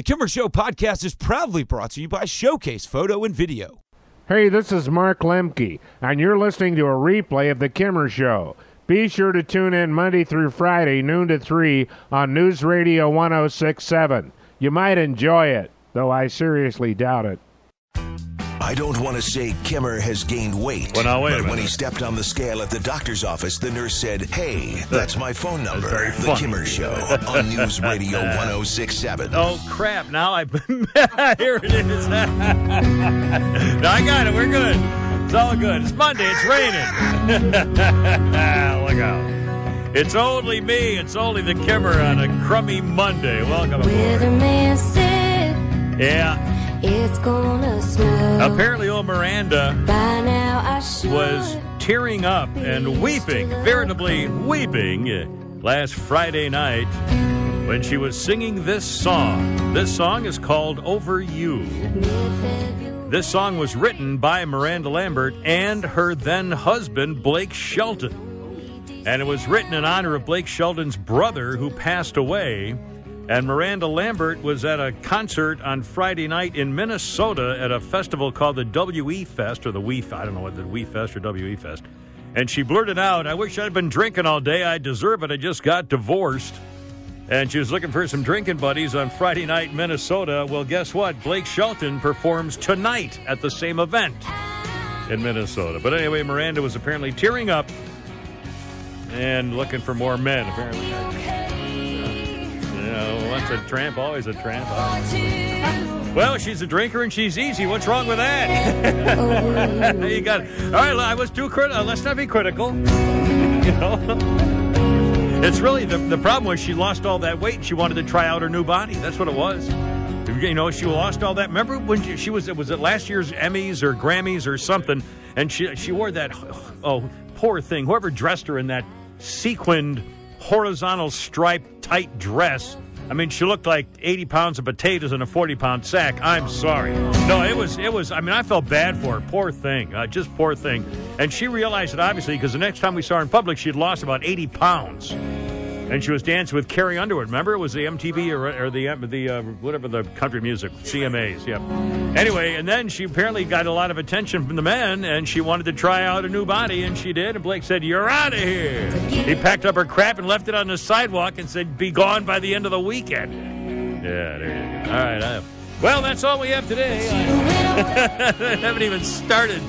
The Kimmer Show podcast is proudly brought to you by Showcase Photo and Video. Hey, this is Mark Lemke, and you're listening to a replay of The Kimmer Show. Be sure to tune in Monday through Friday, noon to 3 on News Radio 1067. You might enjoy it, though I seriously doubt it. I don't want to say Kimmer has gained weight. Well, now, wait a but when he stepped on the scale at the doctor's office, the nurse said, Hey, that's my phone number. very the funny. Kimmer Show on News Radio 1067. Oh crap! Now I here it is. no, I got it. We're good. It's all good. It's Monday. It's raining. Look out! It's only me. It's only the Kimmer on a crummy Monday. Welcome aboard. Weatherman said Yeah. It's gonna snow. Apparently, old Miranda By now I was tearing up and weeping, veritably weeping, uh, last Friday night when she was singing this song. This song is called Over You. This song was written by Miranda Lambert and her then husband, Blake Shelton. And it was written in honor of Blake Shelton's brother who passed away. And Miranda Lambert was at a concert on Friday night in Minnesota at a festival called the WE Fest, or the We, I don't know what the We Fest or WE Fest. And she blurted out, I wish I'd been drinking all day. I deserve it. I just got divorced. And she was looking for some drinking buddies on Friday night in Minnesota. Well, guess what? Blake Shelton performs tonight at the same event in Minnesota. But anyway, Miranda was apparently tearing up and looking for more men, apparently. Know, once a tramp, always a tramp. Well, she's a drinker and she's easy. What's wrong with that? you got it. all right. I was too critical. Uh, let's not be critical. You know, it's really the the problem was she lost all that weight and she wanted to try out her new body. That's what it was. You know, she lost all that. Remember when she, she was was it last year's Emmys or Grammys or something, and she she wore that oh poor thing. Whoever dressed her in that sequined horizontal striped tight dress. I mean, she looked like 80 pounds of potatoes in a 40 pound sack. I'm sorry. No, it was, it was, I mean, I felt bad for her. Poor thing. Uh, just poor thing. And she realized it, obviously, because the next time we saw her in public, she'd lost about 80 pounds. And she was dancing with Carrie Underwood. Remember, it was the MTV or, or the the uh, whatever the country music CMAs. Yep. Anyway, and then she apparently got a lot of attention from the men, and she wanted to try out a new body, and she did. And Blake said, "You're out of here." He packed up her crap and left it on the sidewalk, and said, "Be gone by the end of the weekend." Yeah, there you go. All right. I, well, that's all we have today. I haven't even started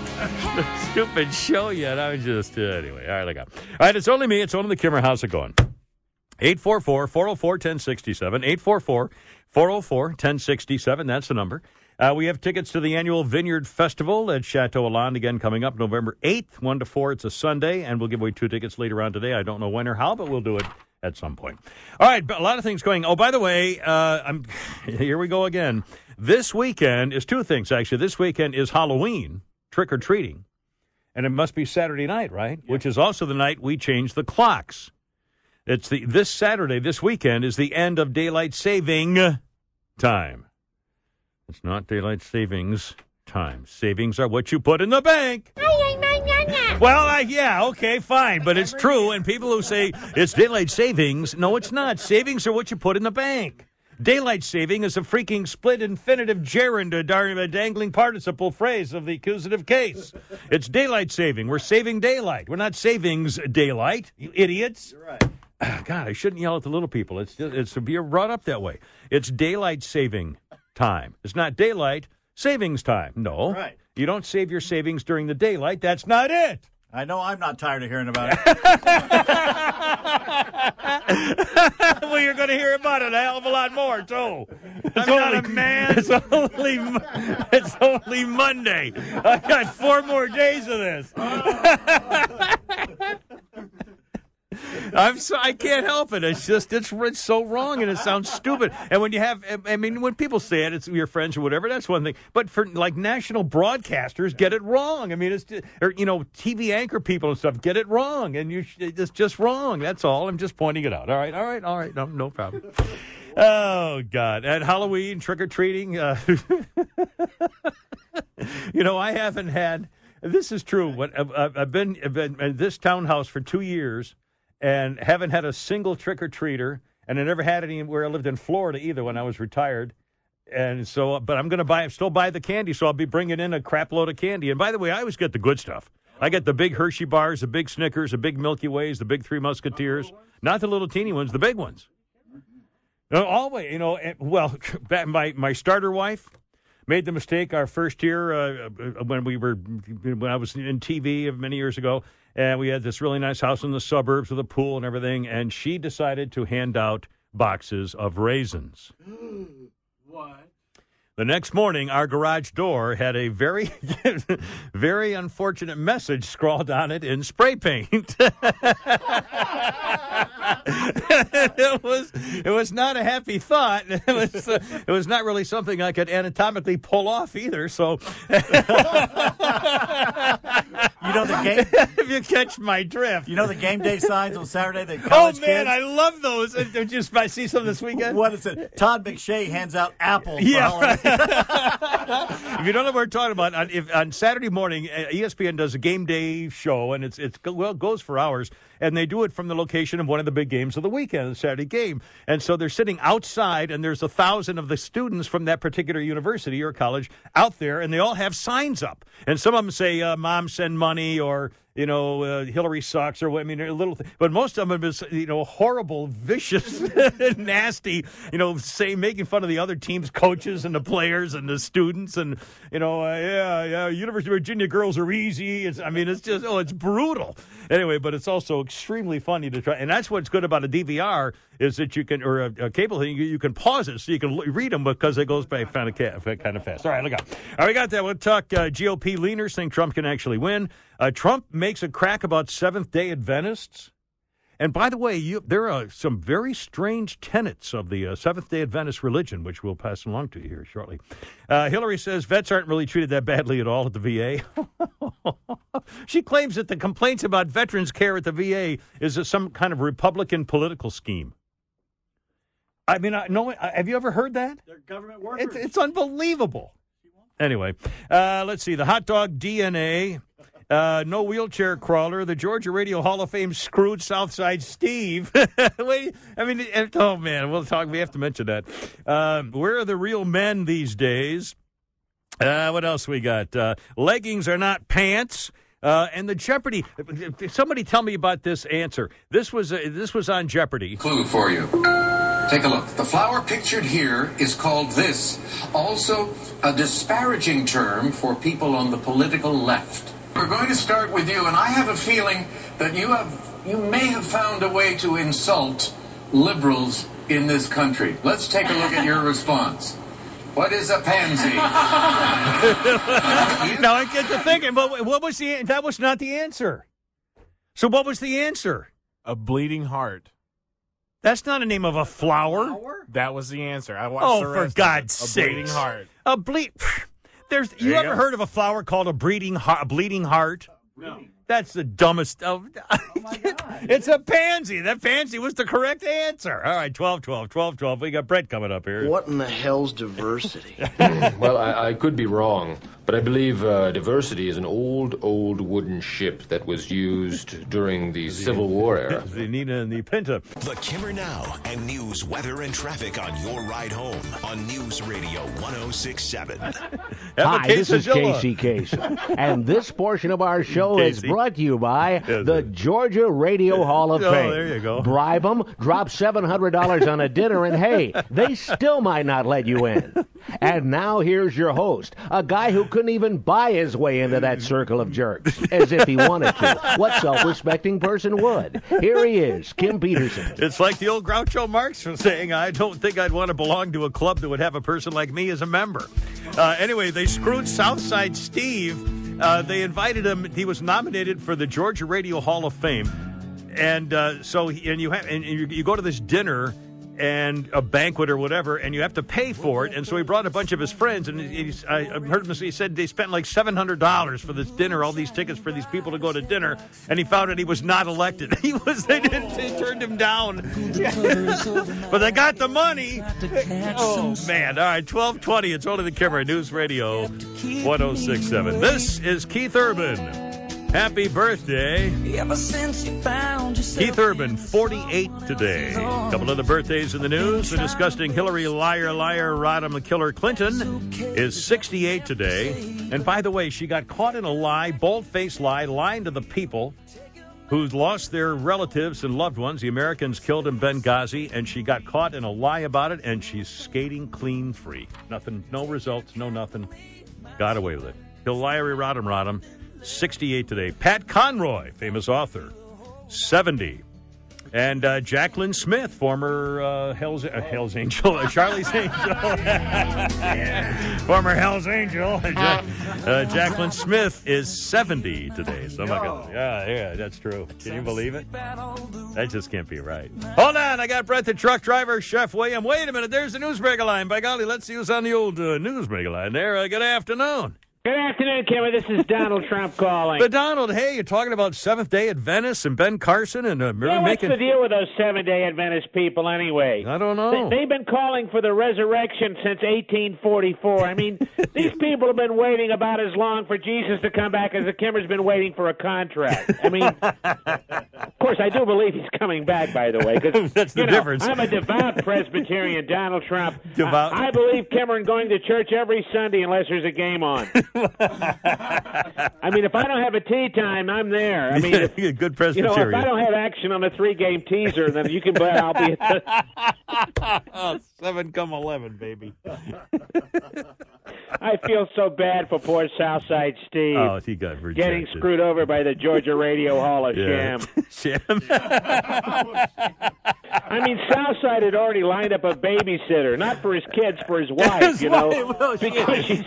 the stupid show yet. I was just uh, anyway. All right, I got. All right, it's only me. It's only the Kimmer. How's it going? 844 404 1067. 844 404 1067. That's the number. Uh, we have tickets to the annual Vineyard Festival at Chateau Hollande again coming up November 8th, 1 to 4. It's a Sunday, and we'll give away two tickets later on today. I don't know when or how, but we'll do it at some point. All right, but a lot of things going. Oh, by the way, uh, I'm, here we go again. This weekend is two things, actually. This weekend is Halloween, trick or treating, and it must be Saturday night, right? Which is also the night we change the clocks. It's the this Saturday, this weekend is the end of daylight saving time. It's not daylight savings time. Savings are what you put in the bank. Well, I, yeah, okay, fine, but it's true. And people who say it's daylight savings, no, it's not. Savings are what you put in the bank. Daylight saving is a freaking split infinitive gerund, a, dar- a dangling participle phrase of the accusative case. It's daylight saving. We're saving daylight. We're not savings daylight, you idiots. You're right. God, I shouldn't yell at the little people. It's just, it's to be brought up that way. It's daylight saving time. It's not daylight savings time. No. Right. You don't save your savings during the daylight. That's not it. I know I'm not tired of hearing about it. well, you're going to hear about it a hell of a lot more too. It's I'm only, not a man. It's only it's only Monday. I got four more days of this. I'm so I can't help it. It's just it's, it's so wrong and it sounds stupid. And when you have, I mean, when people say it, it's your friends or whatever. That's one thing. But for like national broadcasters, get it wrong. I mean, it's or you know, TV anchor people and stuff get it wrong, and you it's just wrong. That's all. I'm just pointing it out. All right, all right, all right. No, no problem. Oh God! At Halloween, trick or treating. Uh, you know, I haven't had. This is true. What I've, I've been been in this townhouse for two years, and haven't had a single trick or treater, and I never had any where I lived in Florida either when I was retired. And so, but I'm going to buy, still buy the candy, so I'll be bringing in a crap load of candy. And by the way, I always get the good stuff. I get the big Hershey bars, the big Snickers, the big Milky Ways, the big Three Musketeers, not the little teeny ones, the big ones. Always, you know. Eh, well, my my starter wife made the mistake our first year uh, uh, when we were when I was in TV of many years ago, and we had this really nice house in the suburbs with a pool and everything, and she decided to hand out boxes of raisins. What? The next morning, our garage door had a very, very unfortunate message scrawled on it in spray paint. it was, it was not a happy thought. It was, uh, it was not really something I could anatomically pull off either. So, You know the game. if you catch my drift, You know the game day signs on Saturday. The oh man, kids? I love those. Uh, Just I see some this weekend. What is it? Todd McShay hands out apples. Yeah, if you don't know what we're talking about, on, if, on Saturday morning, uh, ESPN does a game day show, and it's it's well it goes for hours, and they do it from the location of one of the big games of the weekend, the Saturday game, and so they're sitting outside, and there's a thousand of the students from that particular university or college out there, and they all have signs up, and some of them say, uh, "Mom, send money," or you know, uh, Hillary sucks, or what. I mean, a little, but most of them is you know horrible, vicious, nasty. You know, say making fun of the other team's coaches and the players and the students, and you know, uh, yeah, yeah, University of Virginia girls are easy. It's, I mean, it's just, oh, it's brutal. Anyway, but it's also extremely funny to try, and that's what's good about a DVR is that you can, or a, a cable thing, you, you can pause it so you can l- read them because it goes by kind of, kind of fast. All right, look out. All right, we got that. We'll talk uh, GOP leaners think Trump can actually win. Uh, Trump makes a crack about Seventh Day Adventists. And by the way, you, there are some very strange tenets of the uh, Seventh day Adventist religion, which we'll pass along to you here shortly. Uh, Hillary says vets aren't really treated that badly at all at the VA. she claims that the complaints about veterans care at the VA is some kind of Republican political scheme. I mean, I, no, have you ever heard that? They're government workers. It's, it's unbelievable. Anyway, uh, let's see. The hot dog DNA. Uh, no wheelchair crawler. The Georgia Radio Hall of Fame screwed Southside Steve. Wait, I mean, it- oh man, we'll talk. We have to mention that. Um, where are the real men these days? Uh, what else we got? Uh, leggings are not pants. Uh, and the Jeopardy. Somebody tell me about this answer. This was uh, this was on Jeopardy. Clue for you. Take a look. The flower pictured here is called this, also a disparaging term for people on the political left. We're going to start with you, and I have a feeling that you have you may have found a way to insult liberals in this country. Let's take a look at your response. What is a pansy? now I get to thinking, but what was the? That was not the answer. So what was the answer? A bleeding heart. That's not a name of a flower. That was the answer. I watched Oh, the for rest of it. God's a sake! bleeding heart. A bleed. There's. You, you ever go. heard of a flower called a bleeding heart? A bleeding heart. No. That's the dumbest. Of, oh, it's a pansy. That pansy was the correct answer. All right, 12, 12, 12, 12. We got Brett coming up here. What in the hell's diversity? well, I, I could be wrong, but I believe uh, diversity is an old, old wooden ship that was used during the Civil War era. The Nina and the Pinta. The Kimmer Now and news, weather, and traffic on your ride home on News Radio 1067. Have a Hi, this is quesadilla. Casey Kasem, and this portion of our show is brought to you by the. Georgia Radio Hall of Oh, Fame. there you go. Bribe them, drop seven hundred dollars on a dinner, and hey, they still might not let you in. And now here's your host, a guy who couldn't even buy his way into that circle of jerks, as if he wanted to. What self-respecting person would? Here he is, Kim Peterson. It's like the old Groucho Marx was saying, I don't think I'd want to belong to a club that would have a person like me as a member. Uh, anyway, they screwed Southside Steve. Uh, they invited him. He was nominated for the Georgia Radio Hall of Fame. and uh, so and you have and you, you go to this dinner and a banquet or whatever, and you have to pay for it. And so he brought a bunch of his friends, and he's, I heard him. say- He said they spent like seven hundred dollars for this dinner, all these tickets for these people to go to dinner, and he found out he was not elected. He was they didn't they turned him down, but they got the money. Oh man! All right, twelve twenty. It's only the Kimmer News Radio, one zero six seven. This is Keith Urban. Happy birthday. Ever since you found yourself Keith Urban, 48 today. A couple other birthdays in the news. The disgusting Hillary liar, liar, Rodham the killer Clinton is 68 today. And by the way, she got caught in a lie, bold faced lie, lying to the people who lost their relatives and loved ones, the Americans killed in Benghazi, and she got caught in a lie about it, and she's skating clean free. Nothing, no results, no nothing. Got away with it. Hillary Rodham Rodham, 68 today. Pat Conroy, famous author, 70. And uh, Jaclyn Smith, former uh, Hell's, uh, Hell's Angel, uh, Charlie's Angel, former Hell's Angel. Ja- uh, Jaclyn Smith is 70 today. So my God. Yeah, yeah, that's true. Can you believe it? That just can't be right. Hold on, I got Brett the truck driver, Chef William. Wait a minute, there's the newsmaker line. By golly, let's see who's on the old uh, newsmaker line there. Uh, good afternoon. Good afternoon, Kimmy. This is Donald Trump calling. But Donald, hey, you're talking about Seventh Day Adventists and Ben Carson and uh, Yeah, what's making. the deal with those Seventh Day Adventist people anyway? I don't know. They, have been calling for the resurrection since 1844. I mean, these people have been waiting about as long for Jesus to come back as the Kimmer's been waiting for a contract. I mean, of course, I do believe he's coming back, by the way. 'cause, That's the know, difference. I'm a devout Presbyterian, Donald Trump. Devout. I, I believe Cameron going to church every Sunday unless there's a game on. I mean, if I don't have a tea time, I'm there. I mean, if, Good you know, if I don't have action on a three-game teaser, then you can bet I'll be. oh, seven come eleven, baby. I feel so bad for poor Southside Steve. Oh, he got rejected. Getting screwed over by the Georgia Radio Hall of Yeah. Sham. Sham. I mean, Southside had already lined up a babysitter, not for his kids, for his wife, His you know, wife, well, she- because she's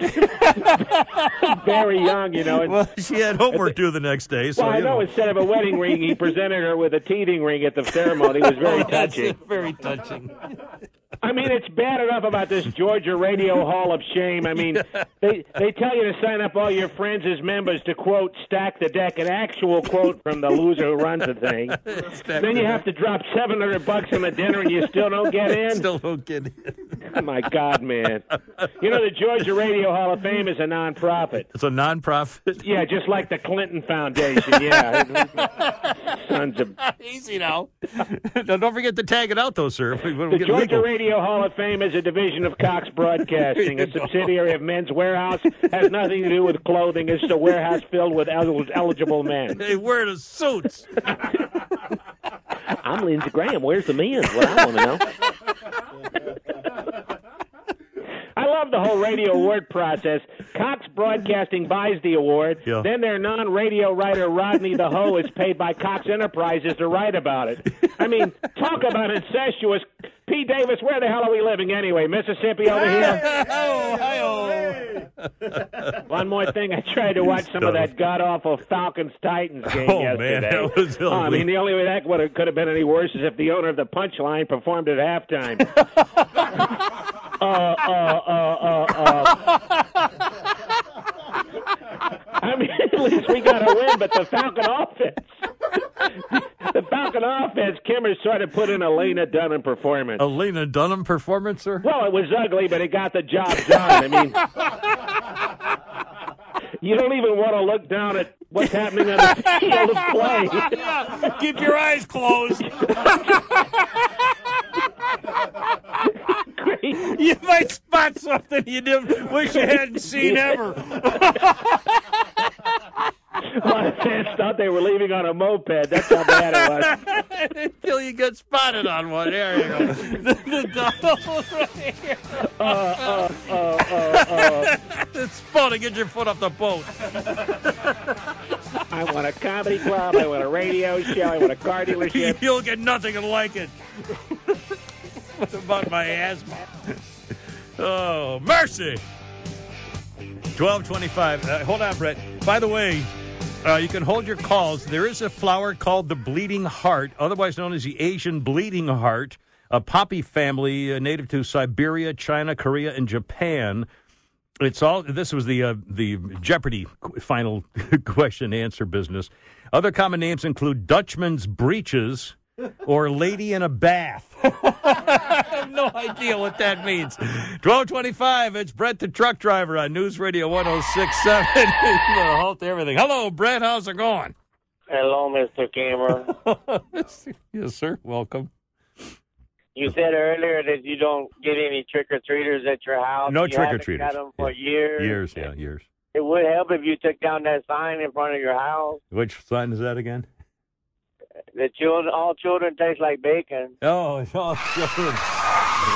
very young, you know. And, well, she had homework due the next day, so well, I you know know. instead of a wedding ring, he presented her with a teething ring at the ceremony. It was very Oh, touching. Very touching. I mean, it's bad enough about this Georgia Radio Hall of Shame. I mean, they they tell you to sign up all your friends as members to quote stack the deck, an actual quote from the loser who runs the thing. then you have to drop seven hundred bucks on the dinner, and you still don't get in. Still don't get in. My God, man! You know the Georgia Radio Hall of Fame is a nonprofit. It's a nonprofit. Yeah, just like the Clinton Foundation. Yeah, sons of Easy now. now. Don't forget to tag it out, though, sir. We- we'll The Georgia legal. Radio Hall of Fame is a division of Cox Broadcasting, a subsidiary of Men's Warehouse. Has nothing to do with clothing. It's a warehouse filled with el- eligible men. They wear the suits. I'm Lindsey Graham. Where's the men? What I want to know. I love the whole radio award process. Cox Broadcasting buys the award. Yeah. Then their non-radio writer Rodney the Ho is paid by Cox Enterprises to write about it. I mean, talk about incestuous. P. Davis, where the hell are we living anyway? Mississippi over here. Ohio. One more thing, I tried to watch some of that god awful Falcons Titans game Oh, man, yesterday. that was Oh, I mean, the only way that would have could have been any worse is if the owner of the Punchline performed at halftime. uh, uh, uh, uh, uh. I mean, at least we got a win, but the Falcon offense, the Falcon offense, Kimmer sort of put in a Lena Dunham performance. A Lena Dunham performance, sir? Well, it was ugly, but it got the job done. I mean, you don't even want to look down at what's happening on the field of play. Keep your eyes closed. you might spot something you didn't wish you hadn't seen ever. A lot of fans thought they were leaving on a moped. That's how bad it was. Until you get spotted on one. There you go. the, the double right here. Uh, uh, uh, uh, uh. It's fun to get your foot off the boat. I want a comedy club. I want a radio show. I want a car dealership. You'll get nothing like it. about my asthma? Oh, mercy. 1225. Uh, hold on, Brett. By the way, Uh, you can hold your calls. There is a flower called the bleeding heart, otherwise known as the Asian bleeding heart, a poppy family uh, native to Siberia, China, Korea, and Japan. It's all. This was the uh, the Jeopardy final question answer business. Other common names include Dutchman's breeches or lady in a bath. I have no idea what that means. 1225, it's Brett the truck driver on News Radio 1067. Put a halt everything. Hello, Brett. How's it going? Hello, Mr. Cameron. yes, sir. Welcome. You said earlier that you don't get any trick or treaters at your house. No You trick-or-treaters. Got them for years. Years, yeah, years. It would help if you took down that sign in front of your house. Which sign is that again? The children, all children taste like bacon. Oh, it's all children.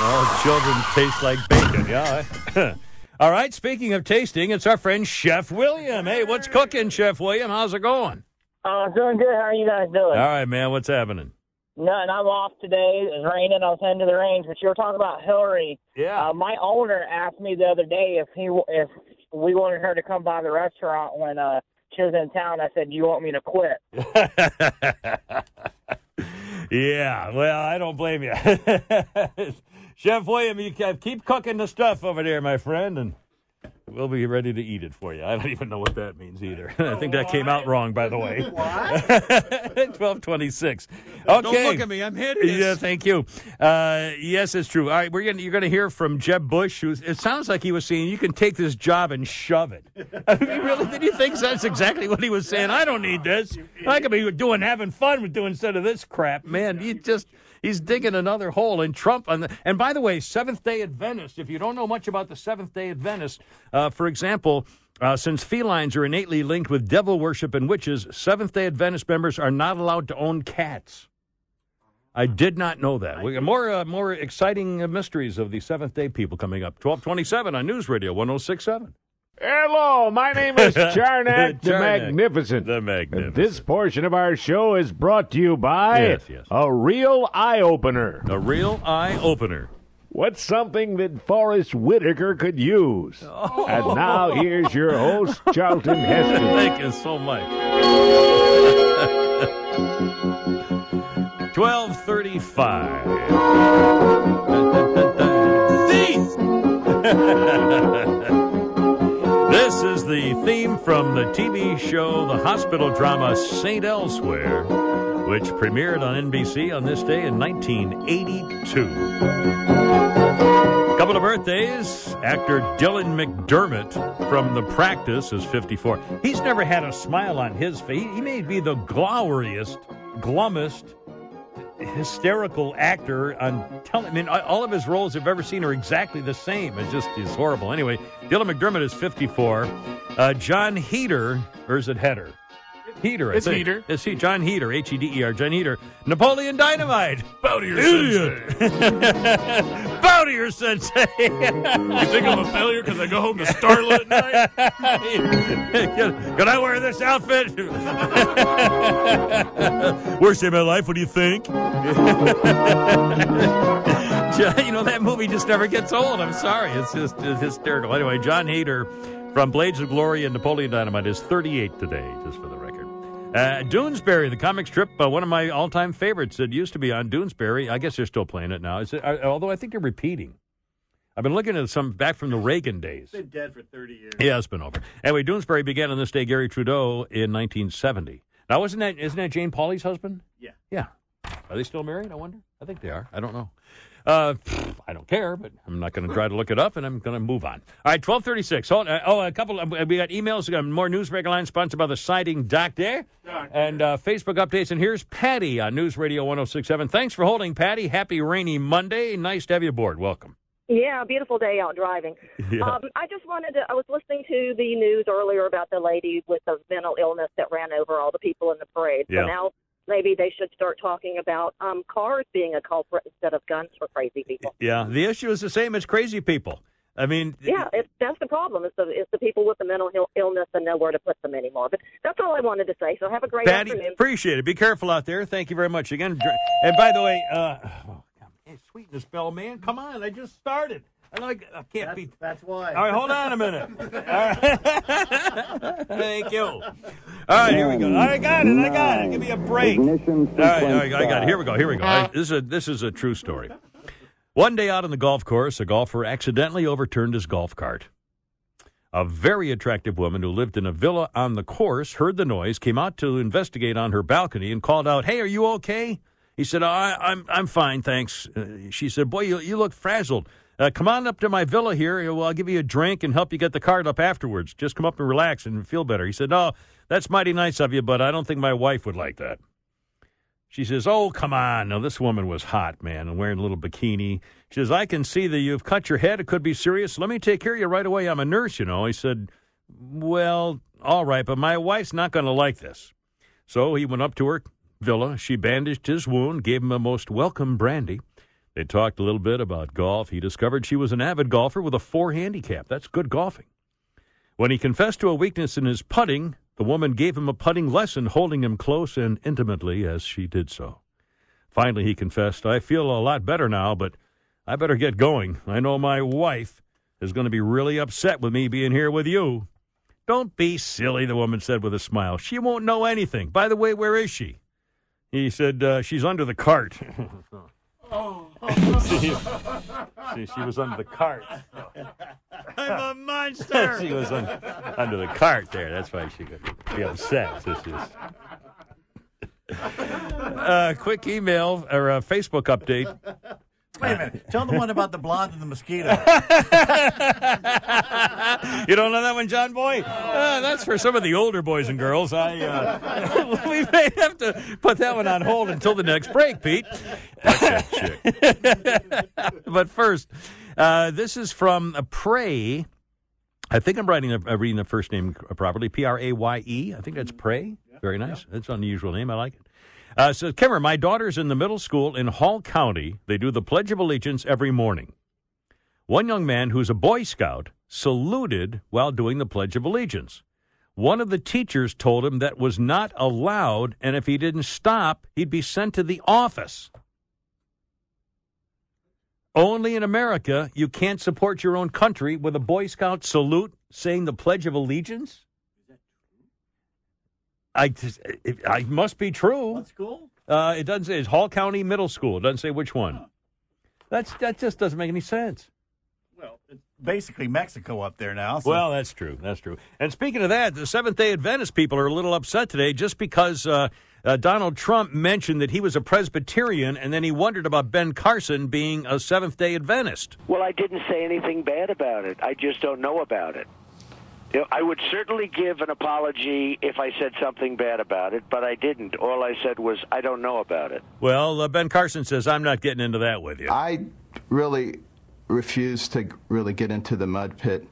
All children taste like bacon. Yeah. all right. Speaking of tasting, it's our friend Chef William. Hey, what's cooking, Chef William? How's it going? Uh, doing good. How are you guys doing? All right, man. What's happening? None. I'm off today. It's raining. I was heading to the range, but you were talking about Hillary. Yeah. Uh, my owner asked me the other day if he if we wanted her to come by the restaurant when uh was in town. I said, you want me to quit?" Yeah. Well, I don't blame you. Chef William, you keep cooking the stuff over there, my friend, and we'll be ready to eat it for you. I don't even know what that means either. I think that came out wrong, by the way. Twelve twenty-six. Okay. Don't look at me. I'm hideous. Yeah, thank you. Uh, yes, it's true. All right, we're gonna, you're going to hear from Jeb Bush. Who's, it sounds like he was saying you can take this job and shove it. I mean, really? Did you think that's exactly what he was saying? I don't need this. I could be doing having fun with doing instead of this crap, man. You just. He's digging another hole in Trump. The, and by the way, Seventh Day Adventist. If you don't know much about the Seventh Day Adventist, uh, for example, uh, since felines are innately linked with devil worship and witches, Seventh Day Adventist members are not allowed to own cats. I did not know that. We more uh, more exciting uh, mysteries of the Seventh Day people coming up. Twelve twenty seven on News Radio one zero six seven. Hello, my name is Carnac the Magnificent. The And magnificent. this portion of our show is brought to you by Yes, yes. a real eye opener. A real eye opener. What's something that Forest Whitaker could use? Oh. And now here's your host, Charlton Heston. Thank you so much. Twelve thirty-five. This is the theme from the TV show, the hospital drama St. Elsewhere, which premiered on NBC on this day in 1982. Couple of birthdays. Actor Dylan McDermott from The Practice is 54. He's never had a smile on his face. He may be the gloweriest, glummest, hysterical actor on tele- I mean, all of his roles I've ever seen are exactly the same. It just is horrible. Anyway, Dylan McDermott is 54. Uh, John Heater, or is it Header? Heater, I It's think. Heater. It's he, John Heater, H E D E R, John Heater. Napoleon Dynamite. Bow to your Idiot. Bow to your sensei. You think I'm a failure because I go home to Starlet at night? can, can I wear this outfit? Worst day of my life. What do you think? you know that movie just never gets old. I'm sorry, it's just it's hysterical. Anyway, John Heater from Blades of Glory and Napoleon Dynamite is 38 today, just for the. Uh, Doonesbury, the comic strip, uh, one of my all-time favorites. It used to be on Doonesbury. I guess they're still playing it now. Is it, uh, although I think they're repeating. I've been looking at some back from the Reagan days. It's Been dead for 30 years. Yeah, it's been over. Anyway, Doonesbury began on this day, Garry Trudeau, in 1970. Now, wasn't that isn't that Jane Pauley's husband? Yeah. Yeah. Are they still married? I wonder. I think they are. I don't know. Uh, pfft, I don't care, but I'm not going to try to look it up, and I'm going to move on. All right, 1236. Hold, uh, oh, a couple. Of, we got emails. We got more news break line sponsored by the Siding Doctor and uh, Facebook updates. And here's Patty on News Radio 1067. Thanks for holding, Patty. Happy rainy Monday. Nice to have you aboard. Welcome. Yeah, beautiful day out driving. Yeah. Um, I just wanted to. I was listening to the news earlier about the lady with the mental illness that ran over all the people in the parade. Yeah. So now maybe they should start talking about um, cars being a culprit instead of guns for crazy people. Yeah, the issue is the same as crazy people. I mean, Yeah, it's, that's the problem. It's the it's the people with the mental Ill- illness and nowhere to put them anymore. But that's all I wanted to say. So have a great Patty, afternoon. appreciate it. Be careful out there. Thank you very much again. And by the way, uh, oh, God, hey, sweeten the spell, man. Come on, I just started. I like. I can't That's, be. that's why. All right, hold on a minute. All right. Thank you. All All right, here we go. I got it. I got it. Give me a break. All right, all right, I got it. Here we go. Here we go. I- This is a, this is a true story. One day out on the golf course, a golfer accidentally overturned his golf cart. A very attractive woman who lived in a villa on the course heard the noise, came out to investigate on her balcony, and called out, "Hey, are you okay?" He said, I, "I'm I'm fine, thanks." Uh, she said, "Boy, you you look frazzled. Uh, come on up to my villa here. Well, I'll give you a drink and help you get the cart up afterwards. Just come up and relax and feel better." He said, "No, that's mighty nice of you, but I don't think my wife would like that." She says, Oh, come on. Now, this woman was hot, man, and wearing a little bikini. She says, I can see that you've cut your head. It could be serious. Let me take care of you right away. I'm a nurse, you know. He said, Well, all right, but my wife's not going to like this. So he went up to her villa. She bandaged his wound, gave him a most welcome brandy. They talked a little bit about golf. He discovered she was an avid golfer with a four handicap. That's good golfing. When he confessed to a weakness in his putting, the woman gave him a putting lesson, holding him close and intimately as she did so. Finally, he confessed, I feel a lot better now, but I better get going. I know my wife is going to be really upset with me being here with you. Don't be silly, the woman said with a smile. She won't know anything. By the way, where is she? He said, uh, She's under the cart. see, see, she was under the cart. I'm a monster. she was un, under the cart there. That's why she could be upset. This is. Uh, quick email or a Facebook update. Wait a minute. Tell the one about the blonde and the mosquito. You don't know that one, John Boy? Uh, that's for some of the older boys and girls. I uh, we may have to put that one on hold until the next break, Pete. That's that chick. but first, uh, this is from a Pray. I think I'm writing uh, reading the first name properly. P R A Y E. I think that's Pray. Very nice. That's an unusual name. I like it. Uh, so, Kimmer, my daughter's in the middle school in Hall County. They do the Pledge of Allegiance every morning. One young man who's a Boy Scout saluted while doing the Pledge of Allegiance. One of the teachers told him that was not allowed, and if he didn't stop, he'd be sent to the office. Only in America, you can't support your own country with a Boy Scout salute saying the Pledge of Allegiance. I, it, I must be true. What school? Uh, it doesn't say it's Hall County Middle School. It doesn't say which one. That's that just doesn't make any sense. Well, it's basically Mexico up there now. So. Well, that's true. That's true. And speaking of that, the Seventh Day Adventist people are a little upset today just because uh, uh, Donald Trump mentioned that he was a Presbyterian, and then he wondered about Ben Carson being a Seventh Day Adventist. Well, I didn't say anything bad about it. I just don't know about it. You know, I would certainly give an apology if I said something bad about it, but I didn't. All I said was I don't know about it. Well, uh, Ben Carson says I'm not getting into that with you. I really refuse to really get into the mud pit.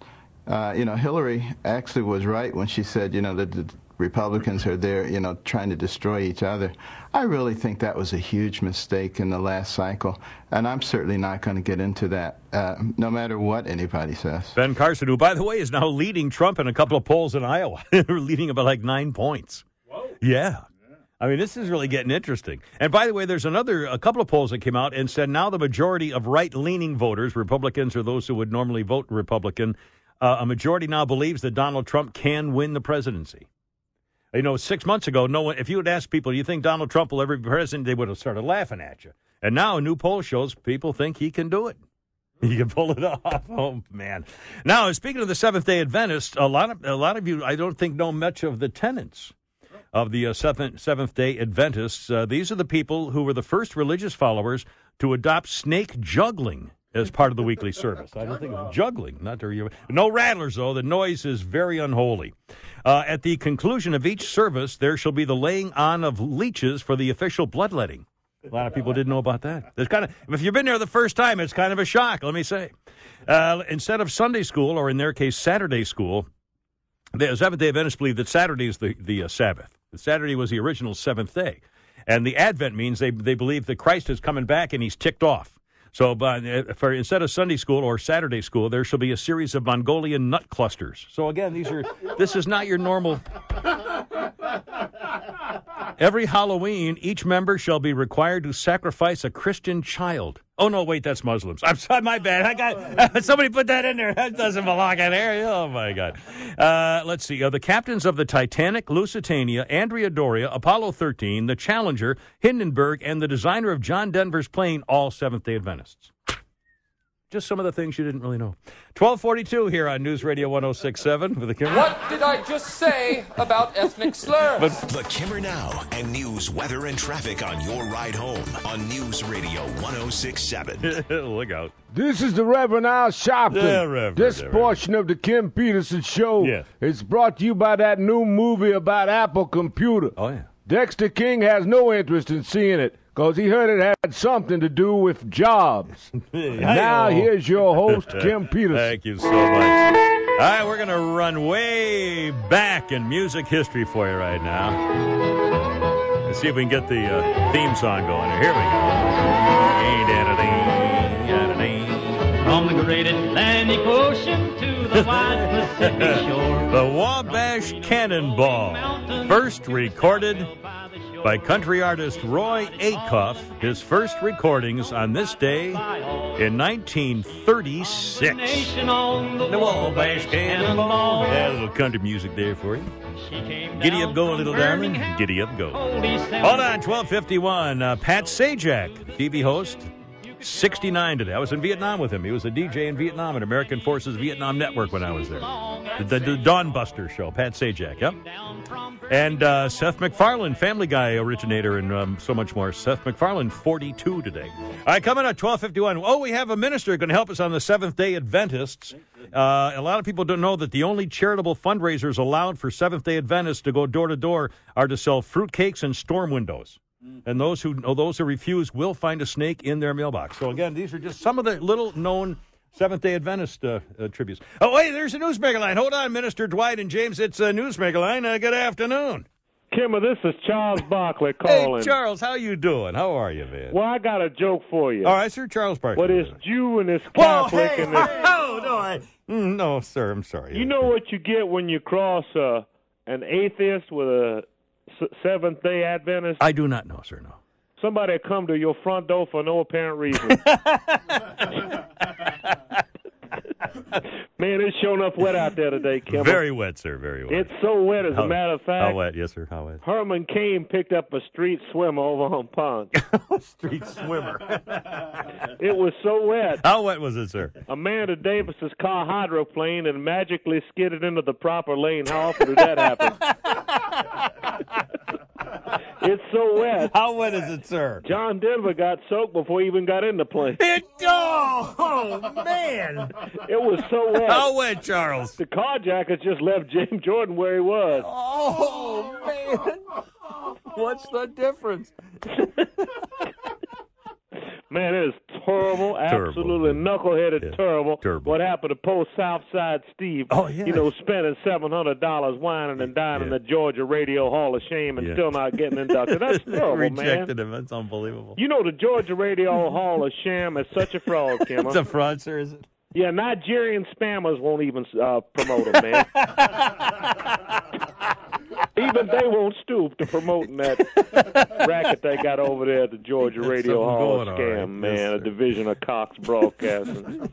Uh, you know, Hillary actually was right when she said, you know, that the Republicans are there, you know, trying to destroy each other. I really think that was a huge mistake in the last cycle, and I'm certainly not going to get into that, uh, no matter what anybody says. Ben Carson, who, by the way, is now leading Trump in a couple of polls in Iowa, leading about like nine points. Whoa. Yeah. I mean, this is really getting interesting. And by the way, there's another, a couple of polls that came out and said now the majority of right leaning voters, Republicans or those who would normally vote Republican, uh, a majority now believes that Donald Trump can win the presidency. You know, six months ago, no one, if you had asked people, do you think Donald Trump will ever be president, they would have started laughing at you. And now a new poll shows people think he can do it. He can pull it off. Oh man! Now speaking of the Seventh Day Adventists, a lot of a lot of you, I don't think know much of the tenets of the uh, Seventh Seventh Day Adventists. Uh, these are the people who were the first religious followers to adopt snake juggling as part of the weekly service. I don't think juggling, not to, no rattlers though. The noise is very unholy. Uh, at the conclusion of each service, there shall be the laying on of leeches for the official bloodletting. A lot of people didn't know about that. It's kind of if you've been there the first time, it's kind of a shock. Let me say, uh, instead of Sunday school or in their case Saturday school, the Seventh Day Adventists believe that Saturday is the the uh, Sabbath. Saturday was the original seventh day, and the Advent means they they believe that Christ is coming back and he's ticked off. So, but uh, for instead of Sunday school or Saturday school, there shall be a series of Mongolian nut clusters. So again, these are this is not your normal. Every Halloween, each member shall be required to sacrifice a Christian child. Oh no, wait, that's Muslims. I'm sorry, my bad. I got somebody put that in there. That doesn't belong in there. Oh my God. Uh, let's see. Uh, the captains of the Titanic, Lusitania, Andrea Doria, Apollo 13, the Challenger, Hindenburg, and the designer of John Denver's plane, all Seventh Day Adventists. Just some of the things you didn't really know. 1242 here on News Radio 1067 with the Kimmer. What did I just say about ethnic slurs? But- the Kimmer Now and news, weather, and traffic on your ride home on News Radio 1067. Look out. This is the Reverend Al Sharpton. Yeah, Reverend, this yeah, portion of the Kim Peterson Show Yeah. is brought to you by that new movie about Apple Computer. Oh, yeah. Dexter King has no interest in seeing it because he heard it had something to do with jobs. Now here's your host, Kim Peterson. Thank you so much. All right, we're going to run way back in music history for you right now. Let's see if we can get the uh, theme song going. Here we go. From the great Atlantic Ocean to the wide Pacific shore. The Wabash Cannonball, first recorded by country artist Roy Acuff. His first recordings on this day in 1936. Nation the a little country music there for you. Giddy up, go, little darling. Giddy up, go. Hold on, 1251. Uh, Pat Sajak, TV host, 69 today. I was in Vietnam with him. He was a DJ in Vietnam at American Forces Vietnam Network when I was there. The, the, the Dawn Buster show, Pat Sajak, yep. And uh, Seth MacFarlane, Family Guy originator, and um, so much more. Seth MacFarlane, 42 today. All right, coming at 1251. Oh, we have a minister going to help us on the Seventh day Adventists. Uh, a lot of people don't know that the only charitable fundraisers allowed for Seventh day Adventists to go door to door are to sell fruitcakes and storm windows. And those who oh, those who refuse will find a snake in their mailbox. So again, these are just some of the little known Seventh Day Adventist uh, uh, tributes. Oh wait, there's a newsmaker line. Hold on, Minister Dwight and James. It's a newsmaker line. Uh, good afternoon. Kimmer, this is Charles Barkley Hey. Charles, how you doing? How are you, man? well, I got a joke for you. All right, sir, Charles Barkley. What is Jew and this Catholic hey, and this oh, no, I, no, sir, I'm sorry. You know what you get when you cross uh, an atheist with a Seventh Day Adventist? I do not know, sir. No. Somebody come to your front door for no apparent reason. Man, it's showing up wet out there today, Kim. Very wet, sir. Very wet. It's so wet, as How- a matter of fact. How wet? Yes, sir. How wet? Herman Cain picked up a street swimmer over on pond. Street swimmer. it was so wet. How wet was it, sir? Amanda Davis's car hydroplaned and magically skidded into the proper lane. How often does that happen? It's so wet. How wet is it, sir? John Denver got soaked before he even got in the plane. It oh, oh man! It was so wet. How wet, Charles? The carjackers just left James Jordan where he was. Oh man! What's the difference? Man, it is terrible, Terrible. absolutely knuckleheaded, terrible. terrible. What happened to poor Southside Steve? Oh, yeah. You know, spending seven hundred dollars whining and dining in the Georgia Radio Hall of Shame and Yeah. still not getting inducted. That's They terrible, man. rejected him. That's unbelievable. You know, the Georgia Radio Hall of Shame is such a fraud, Kimmer. It's a fraud, sir. Is it? Yeah, Nigerian spammers won't even uh, promote him, man. even they won't stoop to promoting that racket they got over there at the Georgia Radio Hall Scam, right? man, Yes, a division of Cox Broadcasting.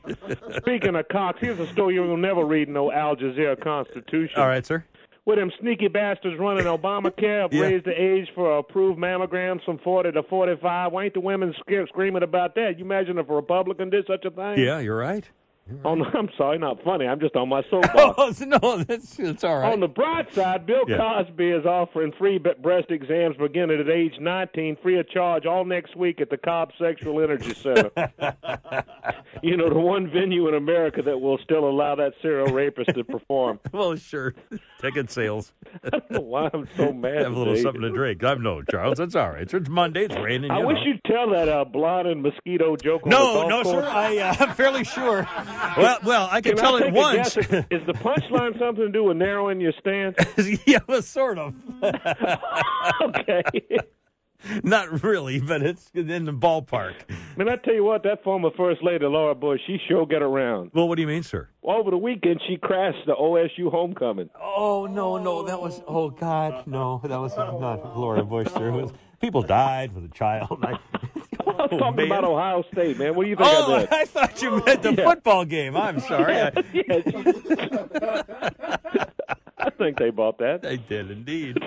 Speaking of Cox, here's a story you'll never read in no Al Jazeera Constitution. All right, sir. With them sneaky bastards running Obamacare, Yeah. raised the age for approved mammograms from 40 to 45. Why ain't the women sc- screaming about that? You imagine if a Republican did such a thing? Yeah, you're right. On, I'm sorry, not funny. I'm just on my soapbox. Oh no, that's it's all right. On the bright side, Bill Yeah. Cosby is offering free breast exams beginning at age 19, free of charge, all next week at the Cobb Sexual Energy Center. you know, the one venue in America that will still allow that serial rapist to perform. well, sure. Ticket sales. I don't know why I'm so mad. Have a little today. something to drink. I know, Charles. That's all right. It's Monday. It's raining. I you wish know. you'd tell that uh, blonde and mosquito joke. No, no, course. sir. I, uh, I'm fairly sure. Well, well, I can, Can tell I it take once. guess? Is, is the punchline something to do with narrowing your stance? yeah, well, sort of. okay. Not really, but it's in the ballpark. Man, I tell you what, that former First Lady Laura Bush, she sure get around. Well, what do you mean, sir? Over the weekend, she crashed the OSU homecoming. Oh no, no, that was. Oh God, no, that was not Laura Bush. Sir, it was people died with a child. I, was Oh, talking man. about Ohio State, man. What do you think Oh, I did? I thought you meant the Yeah. football game. I'm sorry. I, I think they bought that. They did indeed.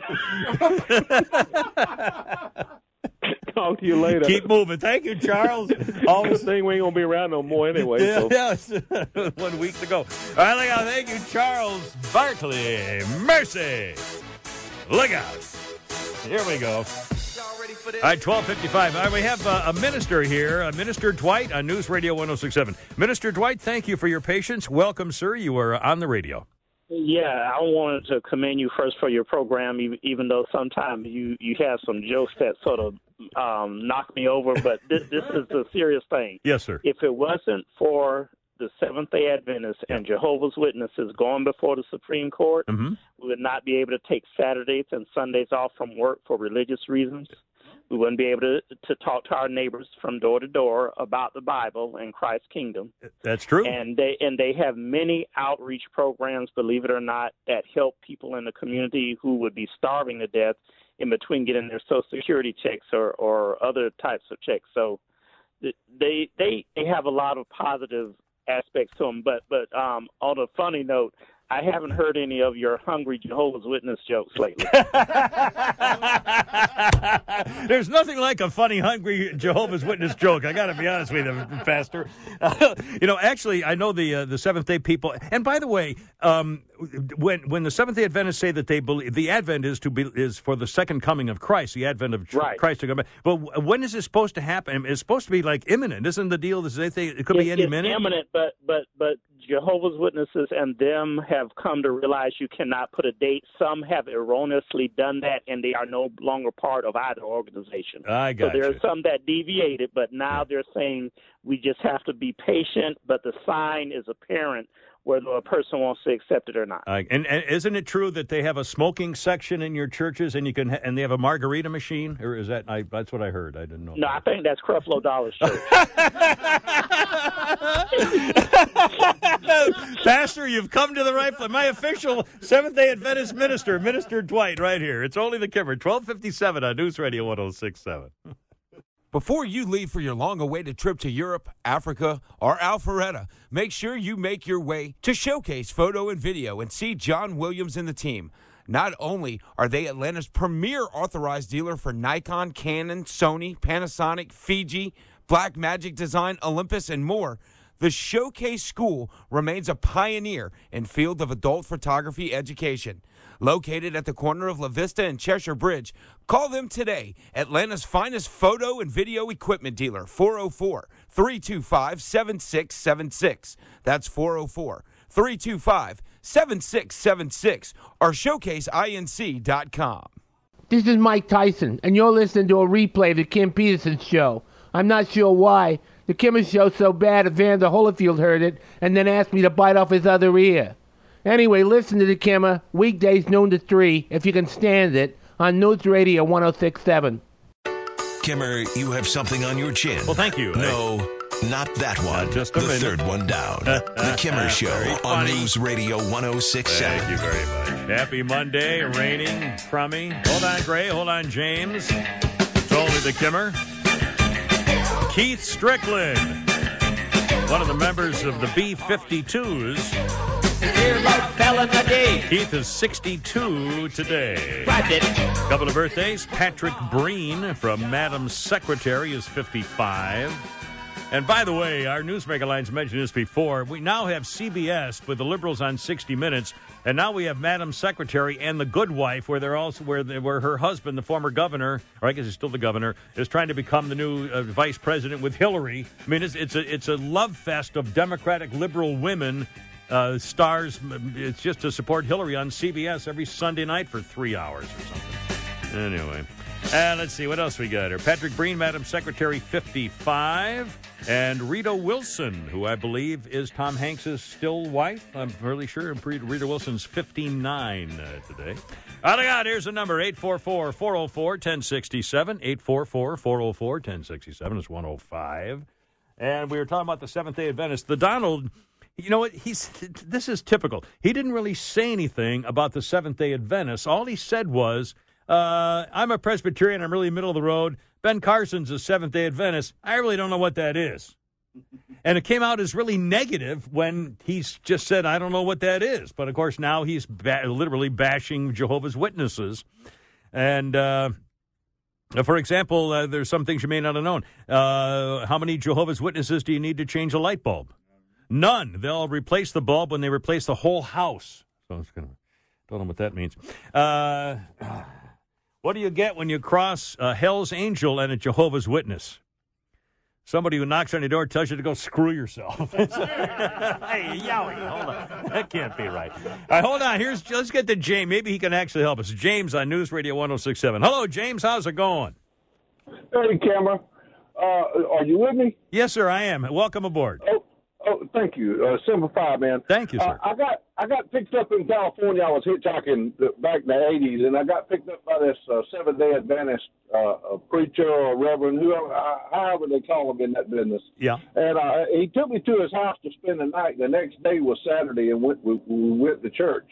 Talk to you later. Keep moving. Thank you, Charles. Always thing we ain't gonna be around no more anyway. Yeah, so. yes. One week to go. All right, look out. Thank you, Charles Barkley. Mercy. Look out. Here we go. All right, 1255. All right, we have uh, a minister here, uh, Minister Dwight on News Radio 1067. Minister Dwight, thank you for your patience. Welcome, sir. You are on the radio. Yeah, I wanted to commend you first for your program, even though sometimes you you have some jokes that sort of um, knock me over. But this, this is a serious thing. Yes, sir. If it wasn't for the Seventh Day Adventists and Jehovah's Witnesses going before the Supreme Court, Mm-hmm. we would not be able to take Saturdays and Sundays off from work for religious reasons. We wouldn't be able to to talk to our neighbors from door to door about the Bible and Christ's kingdom. That's true. And they and they have many outreach programs, believe it or not, that help people in the community who would be starving to death in between getting their Social Security checks or or other types of checks. So they they they have a lot of positive aspects to them. But but um, on a funny note. I haven't heard any of your hungry Jehovah's Witness jokes lately. There's nothing like a funny, hungry Jehovah's Witness joke. I got to be honest with you, Pastor. you know, actually, I know the uh, the Seventh Day people. And by the way, um, when when the Seventh Day Adventists say that they believe the Advent is to be is for the second coming of Christ, the Advent of tr- Christ to come back. But when is this supposed to happen? It's supposed to be like imminent, isn't the deal? That they think it could be It- any it's minute. imminent, but but but Jehovah's Witnesses and them have come to realize you cannot put a date. Some have erroneously done that, and they are no longer part of either organization. I got so there you. are some that deviated, but now they're saying we just have to be patient. But the sign is apparent whether a person wants to accept it or not. Uh, and, and isn't it true that they have a smoking section in your churches, and you can ha- and they have a margarita machine, or is that? I, that's what I heard. I didn't know. No, I think that's Creflo Dollar's church. Pastor, you've come to the right place. My official Seventh Day Adventist minister, Minister Dwight, right here. It's only the Kimmer, twelve fifty seven on News Radio one zero six seven. Before you leave for your long awaited trip to Europe, Africa, or Alpharetta, make sure you make your way to Showcase Photo and Video and see John Williams and the team. Not only are they Atlanta's premier authorized dealer for Nikon, Canon, Sony, Panasonic, Fuji, Black Magic Design, Olympus, and more, the Showcase School remains a pioneer in field of adult photography education. Located at the corner of La Vista and Cheshire Bridge, call them today. Atlanta's finest photo and video equipment dealer, 404 325 7676. That's 404 325 7676 or showcaseinc.com. This is Mike Tyson, and you're listening to a replay of the Kim Peterson show. I'm not sure why. The Kimmer show's so bad, Evander Holyfield heard it and then asked me to bite off his other ear. Anyway, listen to the Kimmer, weekdays noon to 3, if you can stand it, on News Radio 1067. Kimmer, you have something on your chin. Well, thank you. No, not that one. just a the minute. third one down. the Kimmer Show on. News Radio 1067. Thank you very much. Happy Monday, raining, crummy. Hold on, Gray. Hold on, James. It's only the Kimmer. Keith Strickland, one of the members of the B 52s. Keith is 62 today. Couple of birthdays. Patrick Breen from Madam Secretary is 55. And by the way, our newsmaker lines mentioned this before. We now have CBS with the liberals on 60 Minutes, and now we have Madam Secretary and the Good Wife, where they're also where they, where her husband, the former governor, or I guess he's still the governor, is trying to become the new uh, vice president with Hillary. I mean, it's it's a it's a love fest of Democratic liberal women. Uh, stars, it's just to support Hillary on CBS every Sunday night for three hours or something. Anyway, uh, let's see what else we got here. Patrick Breen, Madam Secretary, 55. And Rita Wilson, who I believe is Tom Hanks's still wife. I'm fairly sure. Rita Wilson's 59 uh, today. Oh, my God, here's the number 844 404 1067. 844 404 1067 is 105. And we were talking about the Seventh day Adventist. The Donald, you know what? He's this is typical. He didn't really say anything about the Seventh day Adventists. All he said was, uh, I'm a Presbyterian. I'm really middle of the road. Ben Carson's a Seventh day Adventist. I really don't know what that is. And it came out as really negative when he's just said, I don't know what that is. But of course, now he's ba- literally bashing Jehovah's Witnesses. And, uh, for example, uh, there's some things you may not have known. Uh, how many Jehovah's Witnesses do you need to change a light bulb? None. They'll replace the bulb when they replace the whole house. So it's gonna, don't know what that means. Uh, what do you get when you cross a Hell's Angel and a Jehovah's Witness? Somebody who knocks on your door tells you to go screw yourself. hey, yowie, hold on. That can't be right. All right, hold on. Here's let's get to James. Maybe he can actually help us. James on News Radio 1067. Hello, James. How's it going? Hey, Kimmer. Uh, are you with me? Yes, sir, I am. Welcome aboard. Oh, oh thank you. Uh, Semper Fi, man. Thank you, sir. Uh, I got I got picked up in California. I was hitchhiking back in the '80s, and I got picked up by this uh, Seventh Day Adventist uh, a preacher or reverend, whoever, uh, however they call him in that business. Yeah. And uh, he took me to his house to spend the night. The next day was Saturday, and went, we, we went to church.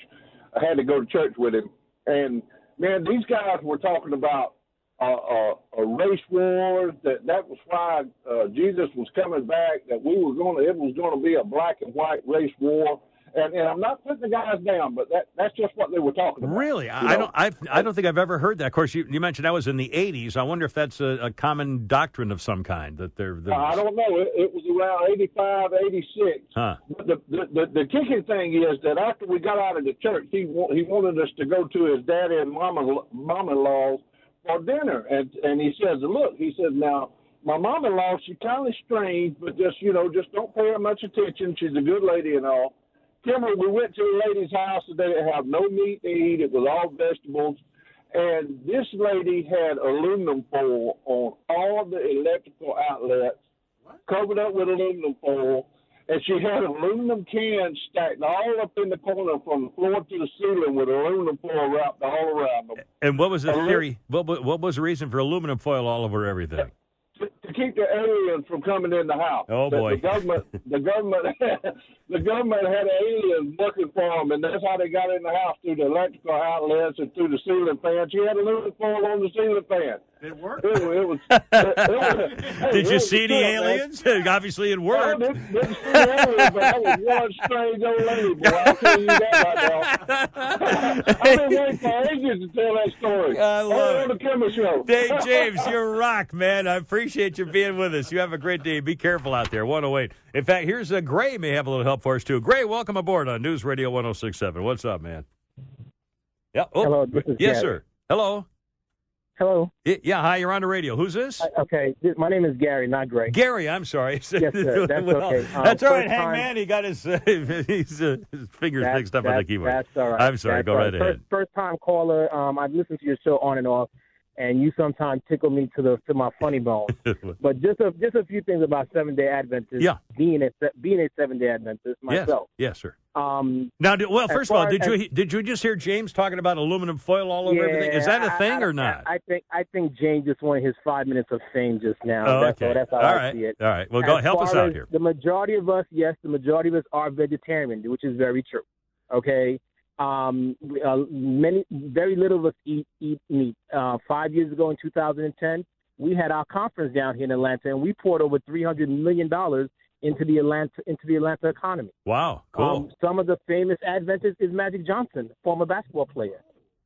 I had to go to church with him, and man, these guys were talking about uh, uh, a race war. That that was why uh, Jesus was coming back. That we were going to. It was going to be a black and white race war. And, and I'm not putting the guys down, but that that's just what they were talking about. Really, I, I don't. I've, I don't think I've ever heard that. Of course, you, you mentioned that was in the '80s. I wonder if that's a, a common doctrine of some kind that they're. they're I don't know. It, it was around 85, 86. Huh. But the, the the the kicking thing is that after we got out of the church, he he wanted us to go to his daddy and mama mom-in-law for dinner, and and he says, look, he says now. My mom-in-law, she's kind of strange, but just you know, just don't pay her much attention. She's a good lady and all. Kimberly, we went to a lady's house and they didn't have no meat to eat. It was all vegetables. And this lady had aluminum foil on all the electrical outlets, covered up with aluminum foil. And she had aluminum cans stacked all up in the corner from the floor to the ceiling with aluminum foil wrapped all around them. And what was the theory? What, what was the reason for aluminum foil all over everything? to, to keep the aliens from coming in the house. Oh, The- boy. The government, the government, the government had aliens working for them, and that's how they got in the house through the electrical outlets and through the ceiling fans. She had aluminum foil on the ceiling fan. It worked. It, was- it was. It, was hey, Did you see the good, man. aliens? Obviously, it I worked. didn't, didn't see the aliens, but that was one strange old lady, boy. I'll tell you that right now. I've been waiting for ages to tell that story. I love on the Kimmer Show. Hey, James, you're rock, man. I appreciate you being with us. You have a great day. Be careful out there. 108. In fact, here's a Gray may have a little help for us, too. Gray, welcome aboard on News Radio 1067. What's up, man? Yeah. Oh, Hello, this is Yes, Gary. sir. Hello. Hello. Yeah, hi, you're on the radio. Who's this? Uh, Okay, my name is Gary, not Gray. Gary, I'm sorry. Yes, sir. That's Well, okay. Um, that's all right. first Hey, time- man, he got his, uh, he's, uh, his fingers That- mixed up on the keyboard. That's all right. I'm sorry. That's Go right, First, ahead. first time caller. Um, I've listened to your show on and off, and you sometimes tickle me to the to my funny bone. but just a just a few things about Seven Day Adventists. Yeah. Being a being a Seven Day Adventist myself. yes, sir. Um. Now, do- well, first of all, did as- you did you just hear James talking about aluminum foil all over yeah, everything? Is that a thing I- or not? I, I think I think James just wanted his five minutes of fame just now. Oh, that's okay. all. That's how All I right. see it. All right. Well, go help us out here. The majority of us, yes, the majority of us are vegetarian, which is very true. Okay. Um, uh, many, very little of us eat eat meat. Uh, five years ago, in 2010, we had our conference down here in Atlanta, and we poured over 300 million dollars into the Atlanta into the Atlanta economy. Wow, cool. Um, some of the famous Adventists is Magic Johnson, former basketball player.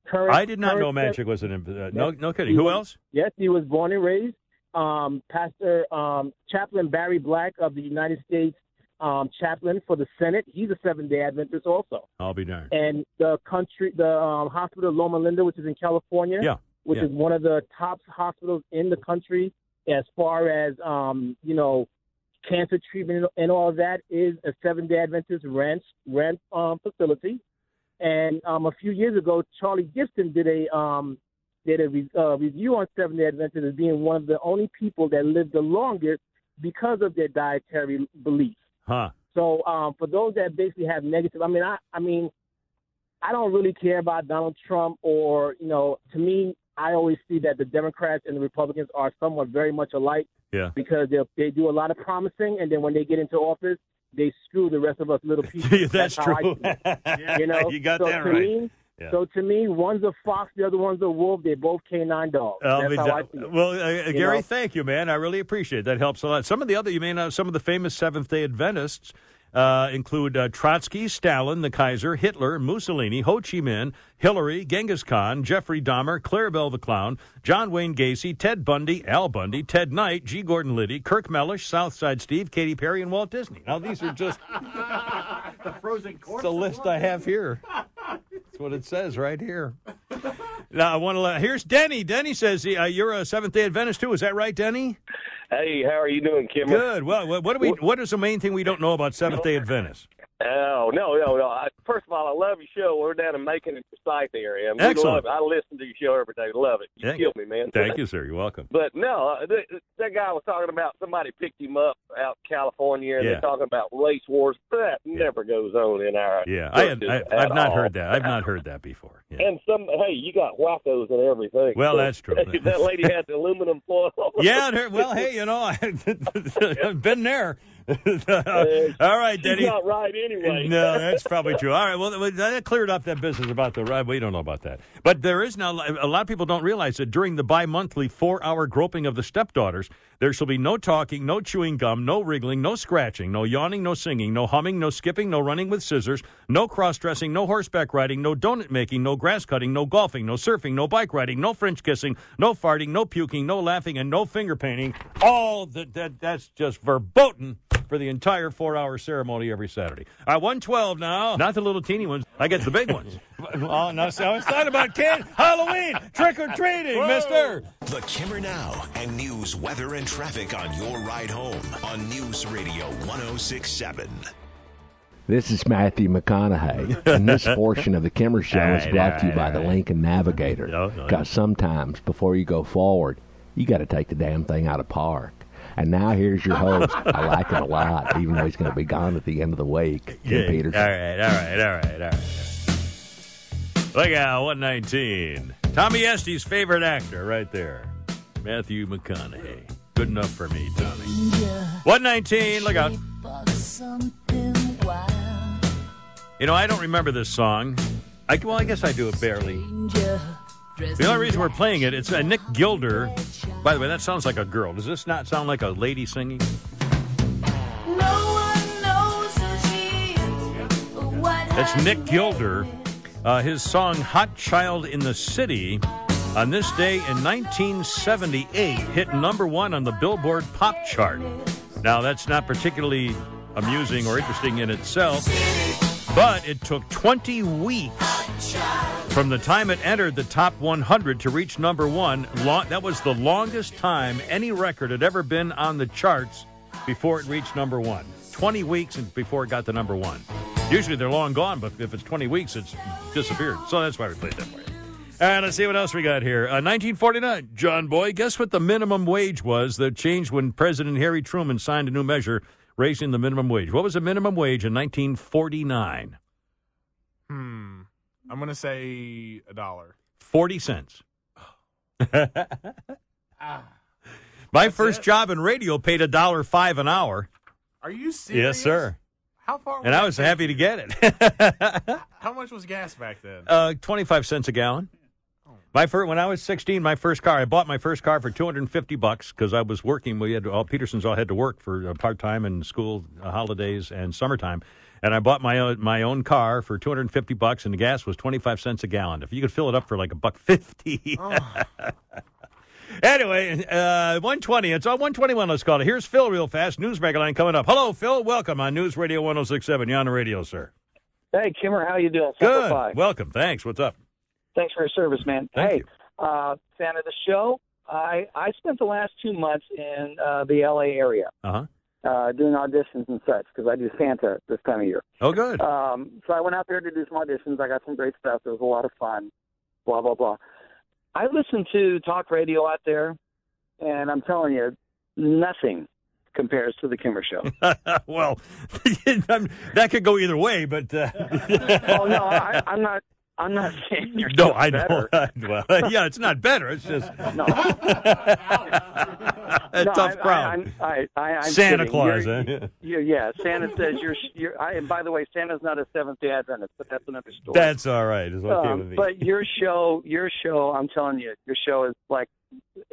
Current, I did not know Magic was an. Uh, no, no kidding. Who was- else? Yes, he was born and raised. Um, Pastor um, Chaplain Barry Black of the United States um, chaplain for the Senate. He's a Seventh Day Adventist also. I'll be darned. And the country, the um, hospital Loma Linda, which is in California, Yeah, which yeah. is one of the top hospitals in the country as far as um, you know cancer treatment and- all of that, is a Seventh Day Adventist ranch rent um, facility. And um, a few years ago, Charlie Gibson did a um, did a re- uh, review on Seventh Day Adventists as being one of the only people that lived the longest because of their dietary beliefs. Huh. So um, for those that basically have negative, I mean, I, I mean, I don't really care about Donald Trump or you know, to me, I always see that the Democrats and the Republicans are somewhat very much alike Yeah. because they they do a lot of promising, and then when they get into office, they screw the rest of us little people. That's I true. You know, You got so that right. Me, Yeah. So to me, one's a fox, the other one's a wolf. They're both canine dogs. Uh, That's how do- I feel. well, uh, Gary, know? thank you, man. I really appreciate it. that. Helps a lot. Some of the other, you may know, some of the famous Seventh Day Adventists uh, include uh, Trotsky, Stalin, the Kaiser, Hitler, Mussolini, Ho Chi Minh, Hillary, Genghis Khan, Jeffrey Dahmer, Clarabelle the Clown, John Wayne Gacy, Ted Bundy, Al Bundy, Ted Knight, G. Gordon Liddy, Kirk Mellish, Southside Steve, Katy Perry, and Walt Disney. Now these are just the frozen corpse. the list I have here. That's what it says right here. Now I want to. Let, here's Denny. Denny says uh, you're a Seventh Day Adventist too. Is that right, Denny? Hey, how are you doing, Kim? Good. Well, what what do we? What is the main thing we don't know about Seventh Day Adventists? Oh no, no, no! I, first of all, I love your show. We're down in Macon and Forsyth area. and Excellent. Love it. I listen to your show every day. Love it. You Yeah. killed me, man. Thank you, sir. You're welcome. But no, uh, th- th- that guy was talking about somebody picked him up out in California, and Yeah. they're talking about race wars. That never goes on in our Yeah, I churches I, I've at not all. heard that. I've not heard that before. Yeah. And some, hey, you got wackos and everything. Well, So, that's true. that lady had the aluminum foil. Yeah. Well, hey, you know, I've been there. Uh, All right, Denny. Not right anyway. No, that's probably true. All right, well, well, that cleared up that business about the ride. We don't know about that, but there is now. A lot of people don't realize that during the bi-monthly four-hour groping of the stepdaughters, there shall be no talking, no chewing gum, no wriggling, no scratching, no yawning, no singing, no humming, no skipping, no running with scissors, no cross-dressing, no horseback riding, no donut making, no grass cutting, no golfing, no surfing, no bike riding, no French kissing, no farting, no puking, no laughing, and no finger painting. All that, that that's just verboten for the entire four-hour ceremony every Saturday. All right, one twelve now. Not the little teeny ones. I get the big ones. oh no, so it's not about kid Halloween trick or treating, Mister. The Kimmer Now and news, weather, and traffic on your ride home on News Radio 1067. This is Matthew McConaughey, and this portion of the Kimmer Show is brought right, to you by all the. Lincoln Navigator. no, no. Because sometimes, before you go forward, you got to take the damn thing out of park. And now here's your host. I like him a lot, even though he's going to be gone at the end of the week. Yeah, Peterson. All right, all right, all right, all right. Look out, 119. Tommy Estie's favorite actor right there. Matthew McConaughey. Good enough for me, Tommy. 119, look out. You know, I don't remember this song. I, well, I guess I do it barely. The only reason we're playing it, it's uh, Nick Gilder. By the way, that sounds like a girl. Does this not sound like a lady singing? That's Nick Gilder. Uh, his song Hot Child in the City on this day in 1978 hit number one on the Billboard Pop Chart. Now, that's not particularly amusing or interesting in itself, but it took 20 weeks from the time it entered the top 100 to reach number one. That was the longest time any record had ever been on the charts before it reached number one. 20 weeks before it got to number one. Usually they're long gone, but if it's 20 weeks, it's disappeared. So that's why we played that. All right, let's see what else we got here. Uh, 1949, John Boy. Guess what the minimum wage was that changed when President Harry Truman signed a new measure raising the minimum wage? What was the minimum wage in 1949? Hmm. I'm gonna say a dollar. 40 cents. ah, My first job in radio paid a dollar five an hour. Are you serious? Yes, sir. How far? And I was happy to get it. How much was gas back then? uh, 25 cents a gallon. My first, when I was 16, my first car, I bought my first car for 250 bucks because I was working. We had all Petersons all had to work for uh, part time and school uh, holidays and summertime, and I bought my own, my own car for 250 bucks, and the gas was 25 cents a gallon. If you could fill it up for like a buck fifty. anyway, uh, 120. It's on 121. Let's call it. Here's Phil, real fast. News line coming up. Hello, Phil. Welcome on News Radio 106.7. You're on the radio, sir. Hey, Kimmer, how you doing? Semper Good. Fi. Welcome. Thanks. What's up? Thanks for your service, man. Thank hey, you. Uh, fan of the show. I I spent the last two months in uh, the L.A. area Uh huh. uh, doing auditions and such because I do Santa this time of year. Oh, good. Um, so I went out there to do some auditions. I got some great stuff. It was a lot of fun. Blah blah blah. I listened to talk radio out there, and I'm telling you, nothing compares to the Kimmer Show. well, that could go either way, but uh... oh no, I, I'm not. I'm not saying you're No, I know. well, yeah, it's not better. It's just No. a No, tough I, crowd. I, I, I, I'm Santa kidding. Claus, You're- huh? you- yeah, Santa says you're. you're I, and by the way, Santa's not a Seventh Day Adventist, but that's another story. That's all right. It's okay Um, with me. But your show, your show, I'm telling you, your show is like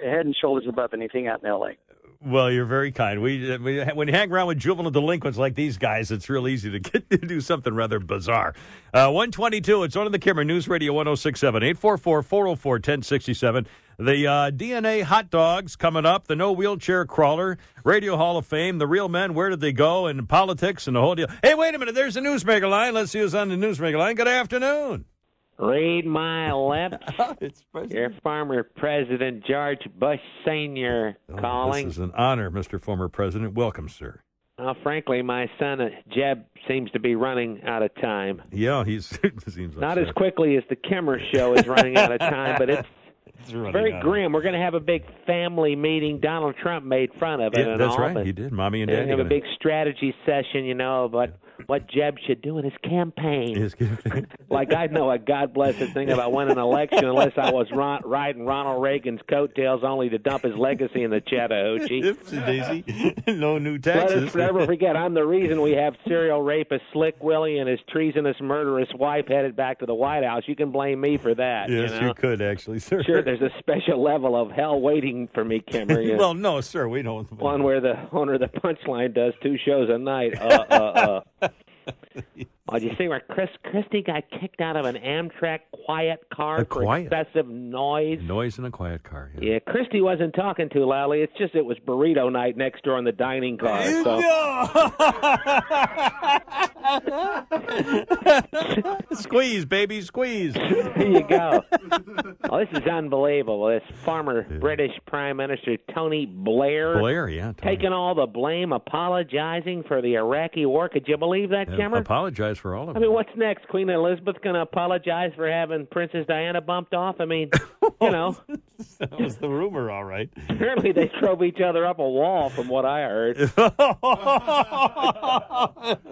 head and shoulders above anything out in L.A. Well, you're very kind. We, we when you hang around with juvenile delinquents like these guys, it's real easy to get to do something rather bizarre. Uh, 122, it's on the Kimmer, News Radio 1067, 844 404 1067. The uh, DNA hot dogs coming up, the no wheelchair crawler, Radio Hall of Fame, the real men, where did they go, and politics and the whole deal. Hey, wait a minute, there's the newsmaker line. Let's see who's on the newsmaker line. Good afternoon. Read my lips. Your former President George Bush Sr. calling. Oh, This is an honor, Mr. Former President. Welcome, sir. Well, frankly, my son uh, Jeb seems to be running out of time. Yeah, he's seems Not as quickly as the Kimmer show is running out of time, but it's It's very out. grim. We're going to have a big family meeting. Donald Trump made fun of it. Yeah, and that's all, right. He did. Mommy and We're Daddy. gonna have a big strategy session, you know, about what Jeb should do in his campaign. His like I know a God blessed thing about winning an election unless I was ron- riding Ronald Reagan's coattails only to dump his legacy in the Chattahoochee. Daisy. no new Let taxes. us never forget, I'm the reason we have serial rapist Slick Willie and his treasonous murderous wife headed back to the White House. You can blame me for that. Yes, you, know? you could actually, sir. Sure, there's a special level of hell waiting for me, Kimmer. you know. well, no, sir, we don't. One where the owner of the punchline does two shows a night. Uh, uh, uh yeah. Oh, did you see where Chris Christie got kicked out of an Amtrak quiet car A for quiet? excessive noise? Noise in a quiet car. Yeah. Yeah, Christie wasn't talking too loudly. It's just it was burrito night next door in the dining car. So squeeze, baby, squeeze. there you go. Oh, this is unbelievable. This former British Prime Minister Tony Blair, Blair, yeah. Tony. taking all the blame, apologizing for the Iraqi war. Could you believe that, Yeah, Kimmer? Apologize for all of I mean, what's next? Queen Elizabeth going to apologize for having Princess Diana bumped off? I mean, you know, that was the rumor, all right. apparently they drove each other up a wall, from what I heard.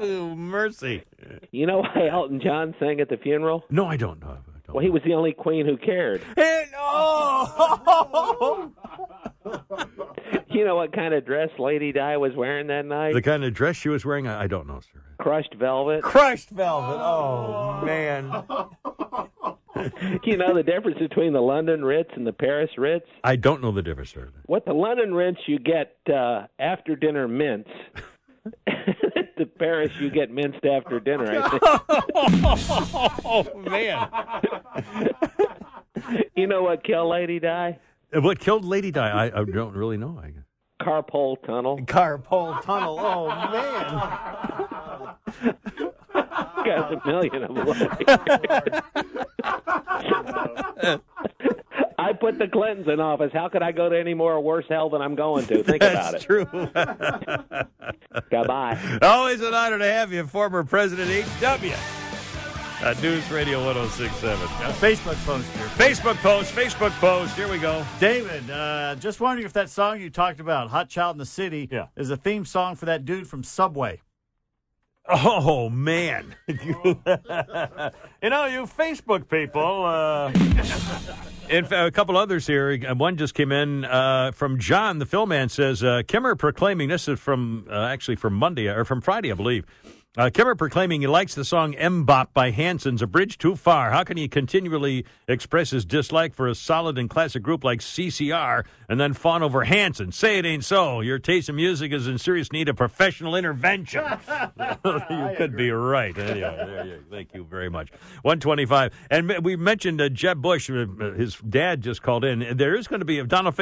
Oh, mercy. You know why Elton John sang at the funeral? No, I don't know. Well, he was the only queen who cared. Hey, no! You know what kind of dress Lady Di was wearing that night? the kind of dress she was wearing, I, I don't know, sir. Crushed velvet. Crushed velvet. Oh, man. you know the difference between the London Ritz and the Paris Ritz? I don't know the difference, sir. What the London Ritz you get uh, after dinner mints. the Paris you get minced after dinner. I think. oh, man. you know what killed Lady Di? What killed Lady Di? I, I don't really know. I Carpole tunnel. Carpole tunnel. Oh man. Got a million of them. I put the Clintons in office. How could I go to any more worse hell than I'm going to? Think about That's it. true. Goodbye. Always an honor to have you, former President H.W. Uh, News Radio 1067. Got a Facebook post here. Facebook post, Facebook post. Here we go. David, uh, just wondering if that song you talked about, Hot Child in the City, Yeah. is a theme song for that dude from Subway. Oh, man. you know, you Facebook people. Uh, in fact, a couple others here. and One just came in uh, from John, the film man, says uh, Kimmer proclaiming this is from uh, actually from Monday or from Friday, I believe. Uh, Kimmer proclaiming he likes the song "MMMBop" by Hanson's a bridge too far. How can he continually express his dislike for a solid and classic group like CCR and then fawn over Hanson? Say it ain't so. Your taste in music is in serious need of professional intervention. you could be right. Anyway, there you- thank you very much. 125. And we mentioned uh, Jeb Bush, uh, his dad just called in. There is going to be, a Donald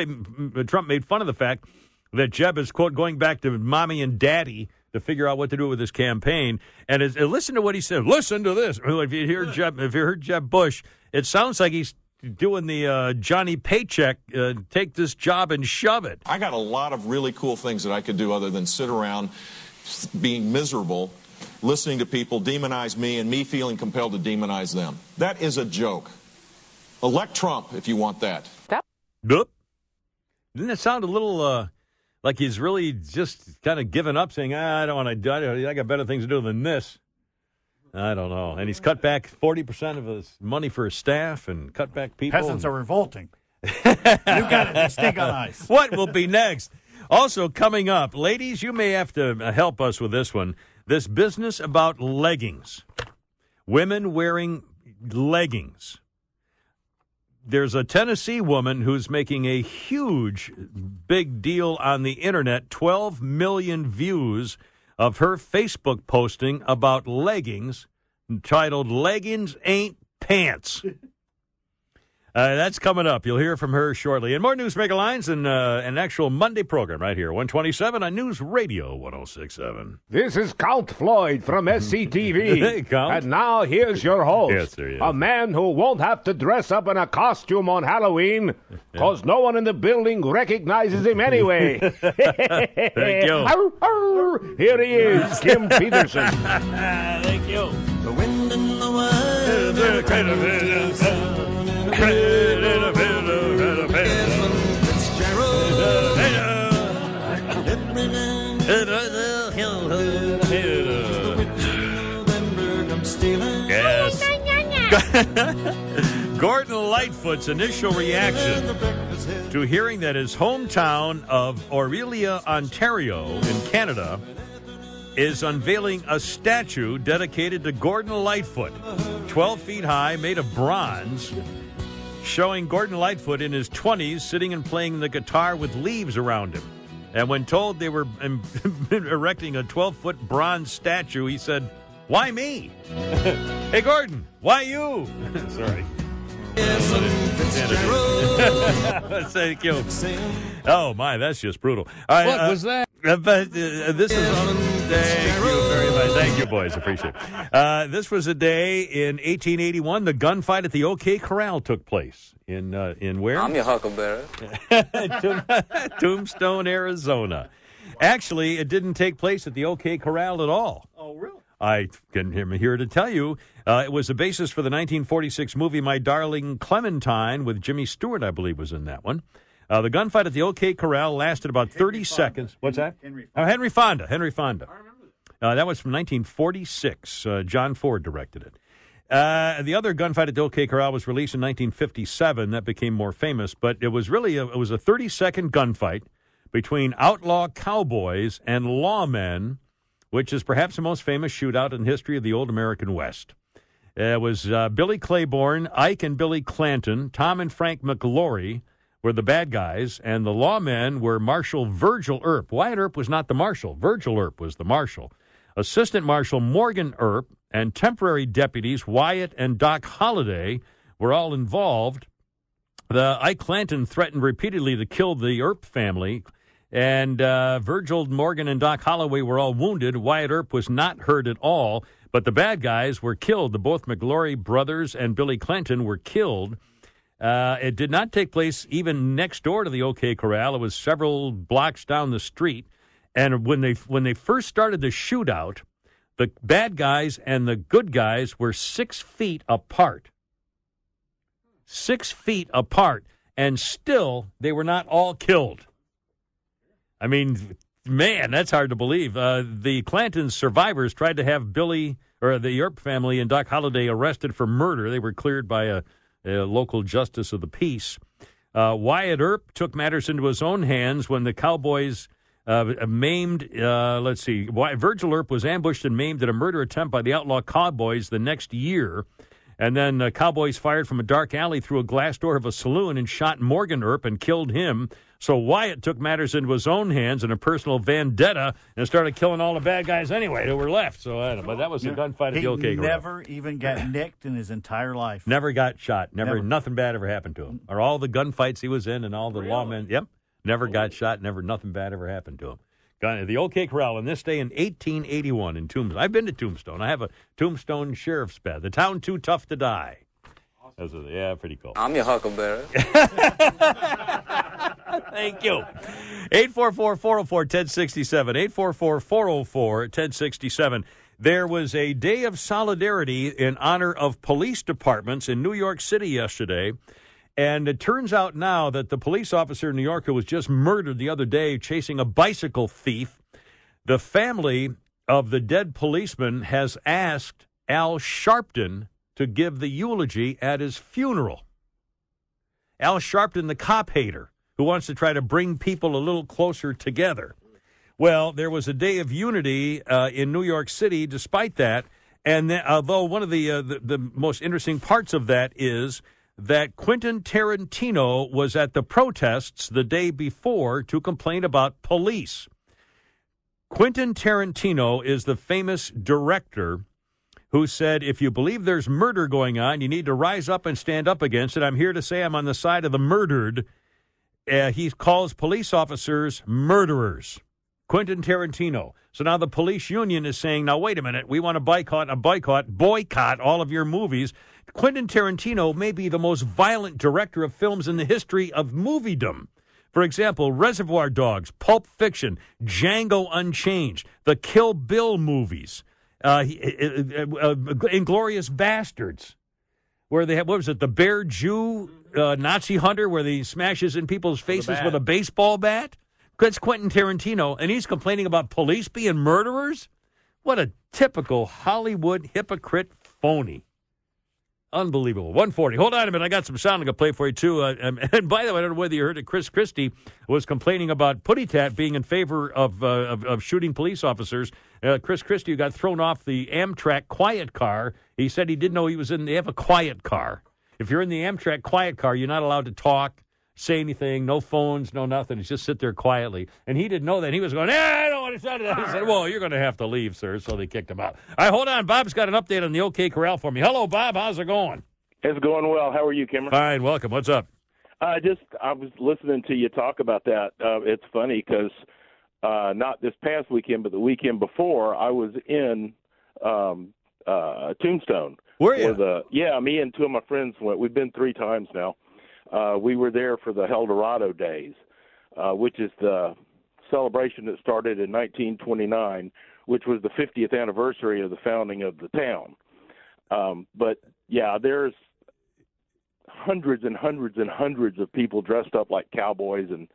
Trump made fun of the fact that Jeb is, quote, going back to mommy and daddy to figure out what to do with his campaign. And as, and listen to what he said. Listen to this. If you hear Jeb, if you heard Jeb Bush, it sounds like he's doing the uh, Johnny Paycheck, uh, take this job and shove it. I got a lot of really cool things that I could do other than sit around being miserable, listening to people demonize me and me feeling compelled to demonize them. That is a joke. Elect Trump if you want that. Nope. Didn't that sound a little uh, like he's really just kind of given up, saying, ah, "I don't want to. Do. I got better things to do than this." I don't know. And he's cut back 40% of his money for his staff and cut back people. Peasants and- are revolting. you got it. Stink on ice. what will be next? Also, coming up, ladies, you may have to help us with this one. This business about leggings. Women wearing leggings. There's a Tennessee woman who's making a huge, big deal on the internet 12 million views of her Facebook posting about leggings titled Leggings Ain't Pants. Uh, that's coming up. You'll hear from her shortly. And more newsmaker lines and uh, an actual Monday program right here, 127 on News Radio 1067. This is Count Floyd from SCTV. Hey, Count. And now here's your host. Yes, there he is. A man who won't have to dress up in a costume on Halloween because no one in the building recognizes him anyway. Thank you. Arr, arr. Here he is, Kim Peterson. Thank you. The wind in the Yes. Gordon Lightfoot's initial reaction to hearing that his hometown of Orillia, Ontario, in Canada, is unveiling a statue dedicated to Gordon Lightfoot, 12 feet high, made of bronze, showing Gordon Lightfoot in his 20s sitting and playing the guitar with leaves around him. And when told they were em- erecting a 12 foot bronze statue, he said, Why me? hey, Gordon, why you? Sorry. Thank you. Oh my, that's just brutal. Right, What uh, was that? Uh, but uh, this is thank you very much. Thank you, boys. Appreciate it. Uh, this was a day in 1881. The gunfight at the OK Corral took place in uh, in where? I'm your huckleberry. Tombstone, Tombstone, Arizona. Actually, it didn't take place at the OK Corral at all. Oh, really? I can am here to tell you uh, it was the basis for the 1946 movie My Darling Clementine with Jimmy Stewart, I believe, was in that one. Uh, the gunfight at the OK Corral lasted about 30 seconds. What's that? Henry Oh, Henry Fonda. Henry Fonda. Uh, that was from 1946. Uh, John Ford directed it. Uh, the other gunfight at the OK Corral was released in 1957. That became more famous, but it was really a, it was a 30 second gunfight between outlaw cowboys and lawmen, which is perhaps the most famous shootout in the history of the old American West. It was uh, Billy Claiborne, Ike and Billy Clanton, Tom and Frank McLaury were the bad guys, and the lawmen were Marshal Virgil Earp. Wyatt Earp was not the marshal. Virgil Earp was the marshal. Assistant Marshal Morgan Earp and temporary deputies Wyatt and Doc Holliday were all involved. The Ike Clanton threatened repeatedly to kill the Earp family, and uh, Virgil Morgan and Doc Holloway were all wounded. Wyatt Earp was not hurt at all, but the bad guys were killed. The both McLaury brothers and Billy Clanton were killed. Uh, it did not take place even next door to the OK Corral. It was several blocks down the street. And when they when they first started the shootout, the bad guys and the good guys were six feet apart. Six feet apart, and still they were not all killed. I mean, man, that's hard to believe. Uh, the Clanton survivors tried to have Billy or the Earp family and Doc Holliday arrested for murder. They were cleared by a, a local justice of the peace. Uh, Wyatt Earp took matters into his own hands when the Cowboys uh, maimed. Uh, let's see, Virgil Earp was ambushed and maimed at a murder attempt by the outlaw Cowboys the next year. And then the Cowboys fired from a dark alley through a glass door of a saloon and shot Morgan Earp and killed him. So Wyatt took matters into his own hands in a personal vendetta and started killing all the bad guys anyway who were left. So I don't but that was the gunfight at He the OK never even got nicked in his entire life. Never got shot. Never, Never. nothing bad ever happened to him. Or all the gunfights he was in and all the lawmen. Yep. Never got shot. Never, nothing bad ever happened to him. Gun, the OK Corral on this day in 1881 in Tombstone. I've been to Tombstone. I have a Tombstone sheriff's badge. The town too tough to die. That's a- yeah, pretty cool. I'm your huckleberry. Thank you. 844 404 1067. 844 404 1067. There was a day of solidarity in honor of police departments in New York City yesterday. And it turns out now that the police officer in New York who was just murdered the other day chasing a bicycle thief, the family of the dead policeman has asked Al Sharpton to give the eulogy at his funeral. Al Sharpton, the cop hater, who wants to try to bring people a little closer together. Well, there was a day of unity uh, in New York City despite that. And then, although one of the, uh, the the most interesting parts of that is that Quentin Tarantino was at the protests the day before to complain about police. Quentin Tarantino is the famous director who said, if you believe there's murder going on, you need to rise up and stand up against it. I'm here to say I'm on the side of the murdered. Uh, he calls police officers murderers. Quentin Tarantino. So now the police union is saying, now wait a minute, we want to boycott a boycott, boycott all of your movies. Quentin Tarantino may be the most violent director of films in the history of moviedom. For example, Reservoir Dogs, Pulp Fiction, Django Unchained, the Kill Bill movies, uh, uh, uh, Inglourious Basterds, where they have, what was it, the Bear Jew uh, Nazi hunter, where he smashes in people's faces with a baseball bat? That's Quentin Tarantino, and he's complaining about police being murderers? What a typical Hollywood hypocrite phony. Unbelievable. 140. Hold on a minute. I got some sound I'm going to play for you, too. Uh, and, and, by the way, I don't know whether you heard it. Chris Christie was complaining about Putty Tat being in favor of, uh, of, of, shooting police officers. Uh, Chris Christie got thrown off the Amtrak quiet car. He said he didn't know he was in, they have a quiet car. If you're in the Amtrak quiet car, you're not allowed to talk, say anything, no phones, no nothing. You just sit there quietly. And he didn't know that. He was going, eh, I don't want to say that. He said, well, you're going to have to leave, sir. So they kicked him out. All right, hold on. Bob's got an update on the OK Corral for me. Hello, Bob. How's it going? It's going well. How are you, Kimmer? Fine. Welcome. What's up? I just I was listening to you talk about that. Uh, it's funny because uh, not this past weekend, but the weekend before, I was in um, uh, Tombstone. Were you? The, yeah, me and two of my friends went. We've been three times now. Uh, we were there for the Helldorado Days, uh, which is the celebration that started in 1929, which was the 50th anniversary of the founding of the town. Um, but yeah, there's hundreds and hundreds and hundreds of people dressed up like cowboys and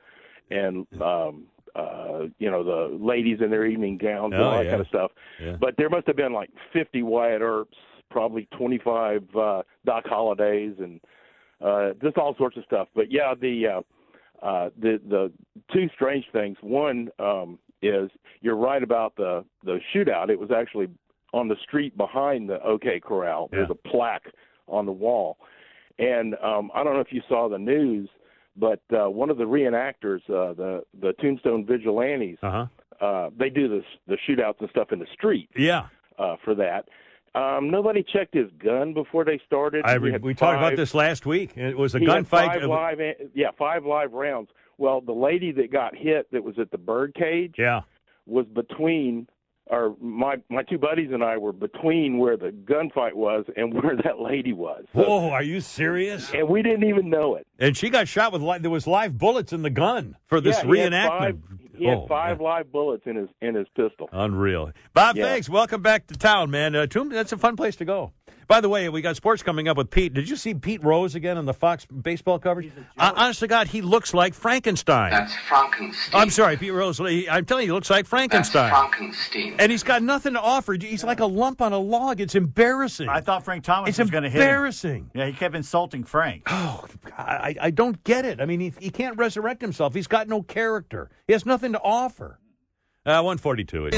and um uh you know the ladies in their evening gowns and Oh, all that yeah. kind of stuff Yeah. but there must have been like 50 Wyatt Earps probably 25 uh Doc Hollidays and uh just all sorts of stuff but yeah the uh uh the the two strange things one um is you're right about the the shootout it was actually on the street behind the OK Corral there's a plaque on the wall and um, I don't know if you saw the news, but uh, one of the reenactors, uh, the the Tombstone Vigilantes, uh-huh. uh, they do this the shootouts and stuff in the street Yeah. uh, for that. Um, nobody checked his gun before they started. I, we had talked about this last week. It was a gunfight. Five live, yeah, five live rounds. Well, the lady that got hit that was at the birdcage Yeah. was between or my my two buddies and I were between where the gunfight was and where that lady was. So- Whoa, are you serious? And we didn't even know it. And she got shot with li- there was live bullets in the gun for this yeah, reenactment. Five, he had Oh, five live bullets in his in his pistol. Unreal. Bob, Yeah. thanks. Welcome back to town, man. Uh, Tomb, that's a fun place to go. By the way, we got sports coming up with Pete. Did you see Pete Rose again on the Fox baseball coverage? Uh, honest to God, he looks like Frankenstein. That's Frankenstein. I'm sorry, Pete Rose. he- I'm telling you, he looks like Frankenstein. That's Frankenstein. Frankenstein. and he's got nothing to offer. He's like a lump on a log. It's embarrassing. I thought Frank Thomas It's was going to hit him. embarrassing. Yeah, he kept insulting Frank. Oh, I, I don't get it. I mean, he, he can't resurrect himself. He's got no character. He has nothing to offer. Uh, 142.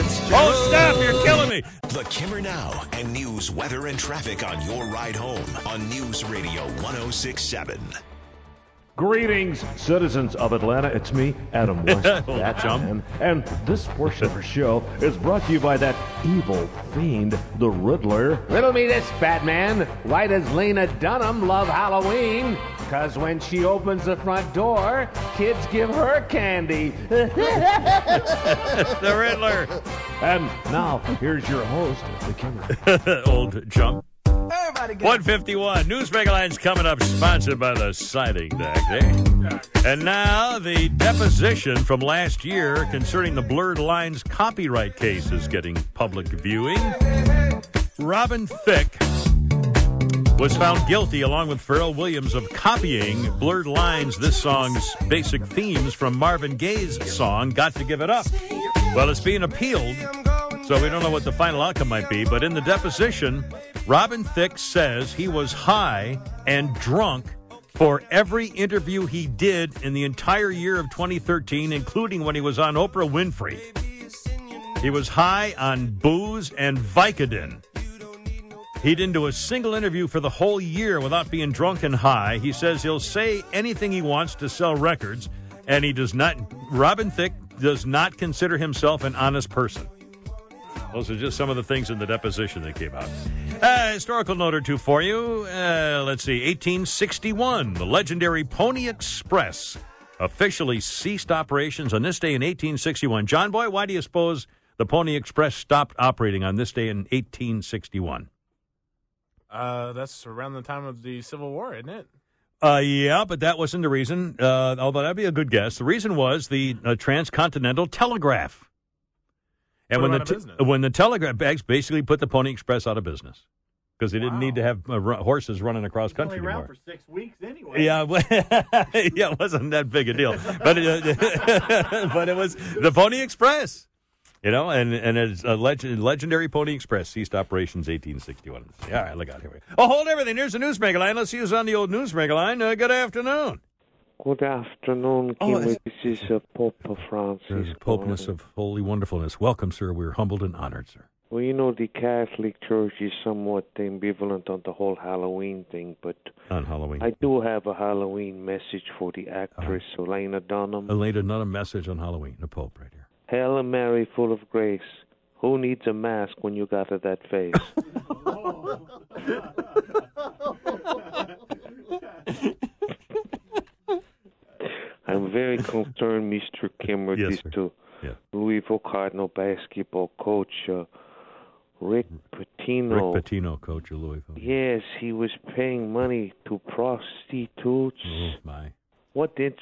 It oh, stop. You're killing me. The Kimmer Now and news, weather, and traffic on your ride home on News Radio 1067. Greetings, citizens of Atlanta. It's me, Adam West. That's chum. man. And this portion of our show is brought to you by that evil fiend, the Riddler. Riddle me this, Batman. Why does Lena Dunham love Halloween? Because when she opens the front door, kids give her candy. the Riddler. And now, here's your host, the Kimmer. Old chump. 151. News Megaline's coming up, sponsored by the Siding Deck. Eh? And now, the deposition from last year concerning the Blurred Lines copyright case is getting public viewing. Robin Thicke was found guilty, along with Pharrell Williams, of copying Blurred Lines, this song's basic themes from Marvin Gaye's song, Got to Give It Up. Well, it's being appealed. So we don't know what the final outcome might be. But in the deposition, Robin Thicke says he was high and drunk for every interview he did in the entire year of 2013, including when he was on Oprah Winfrey. He was high on booze and Vicodin. He didn't do a single interview for the whole year without being drunk and high. He says he'll say anything he wants to sell records, and he does not. Robin Thicke does not consider himself an honest person. Those are just some of the things in the deposition that came out. Uh, historical note or two for you. Uh, let's see. 1861, the legendary Pony Express officially ceased operations on this day in 1861. John Boy, why do you suppose the Pony Express stopped operating on this day in 1861? Uh, that's around the time of the Civil War, isn't it? Uh, yeah, but that wasn't the reason. Uh, although that'd be a good guess. The reason was the uh, transcontinental telegraph. And when the te- when the telegraph bags basically put the Pony Express out of business because they didn't need to have uh, ru- horses running across country Only around anymore. for six weeks anyway. Yeah, well, yeah, it wasn't that big a deal, but it, but it was the Pony Express, you know, and and it's a legend, legendary Pony Express ceased operations 1861. All right, look out here. we go. Oh, hold everything. Here's the newsmaker line. Let's see who's on the old newsmaker line. Uh, good afternoon. Good afternoon, Oh, Kimmy. it's- This is uh, Pope Francis. There's Popeness of holy wonderfulness. Welcome, sir. We're humbled and honored, sir. Well, you know, the Catholic Church is somewhat ambivalent on the whole Halloween thing, but On Halloween. I do have a Halloween message for the actress Elena Dunham. Elena, not a message on Halloween. The Pope right here. Hail Mary, full of grace. Who needs a mask when you got that face? I'm very concerned, Mr. Kimmer, Yes, this to Yeah. Louisville Cardinal basketball coach uh, Rick Pitino. Rick Pitino, coach of Louisville. Yes, he was paying money to prostitutes. Oh, my. What in-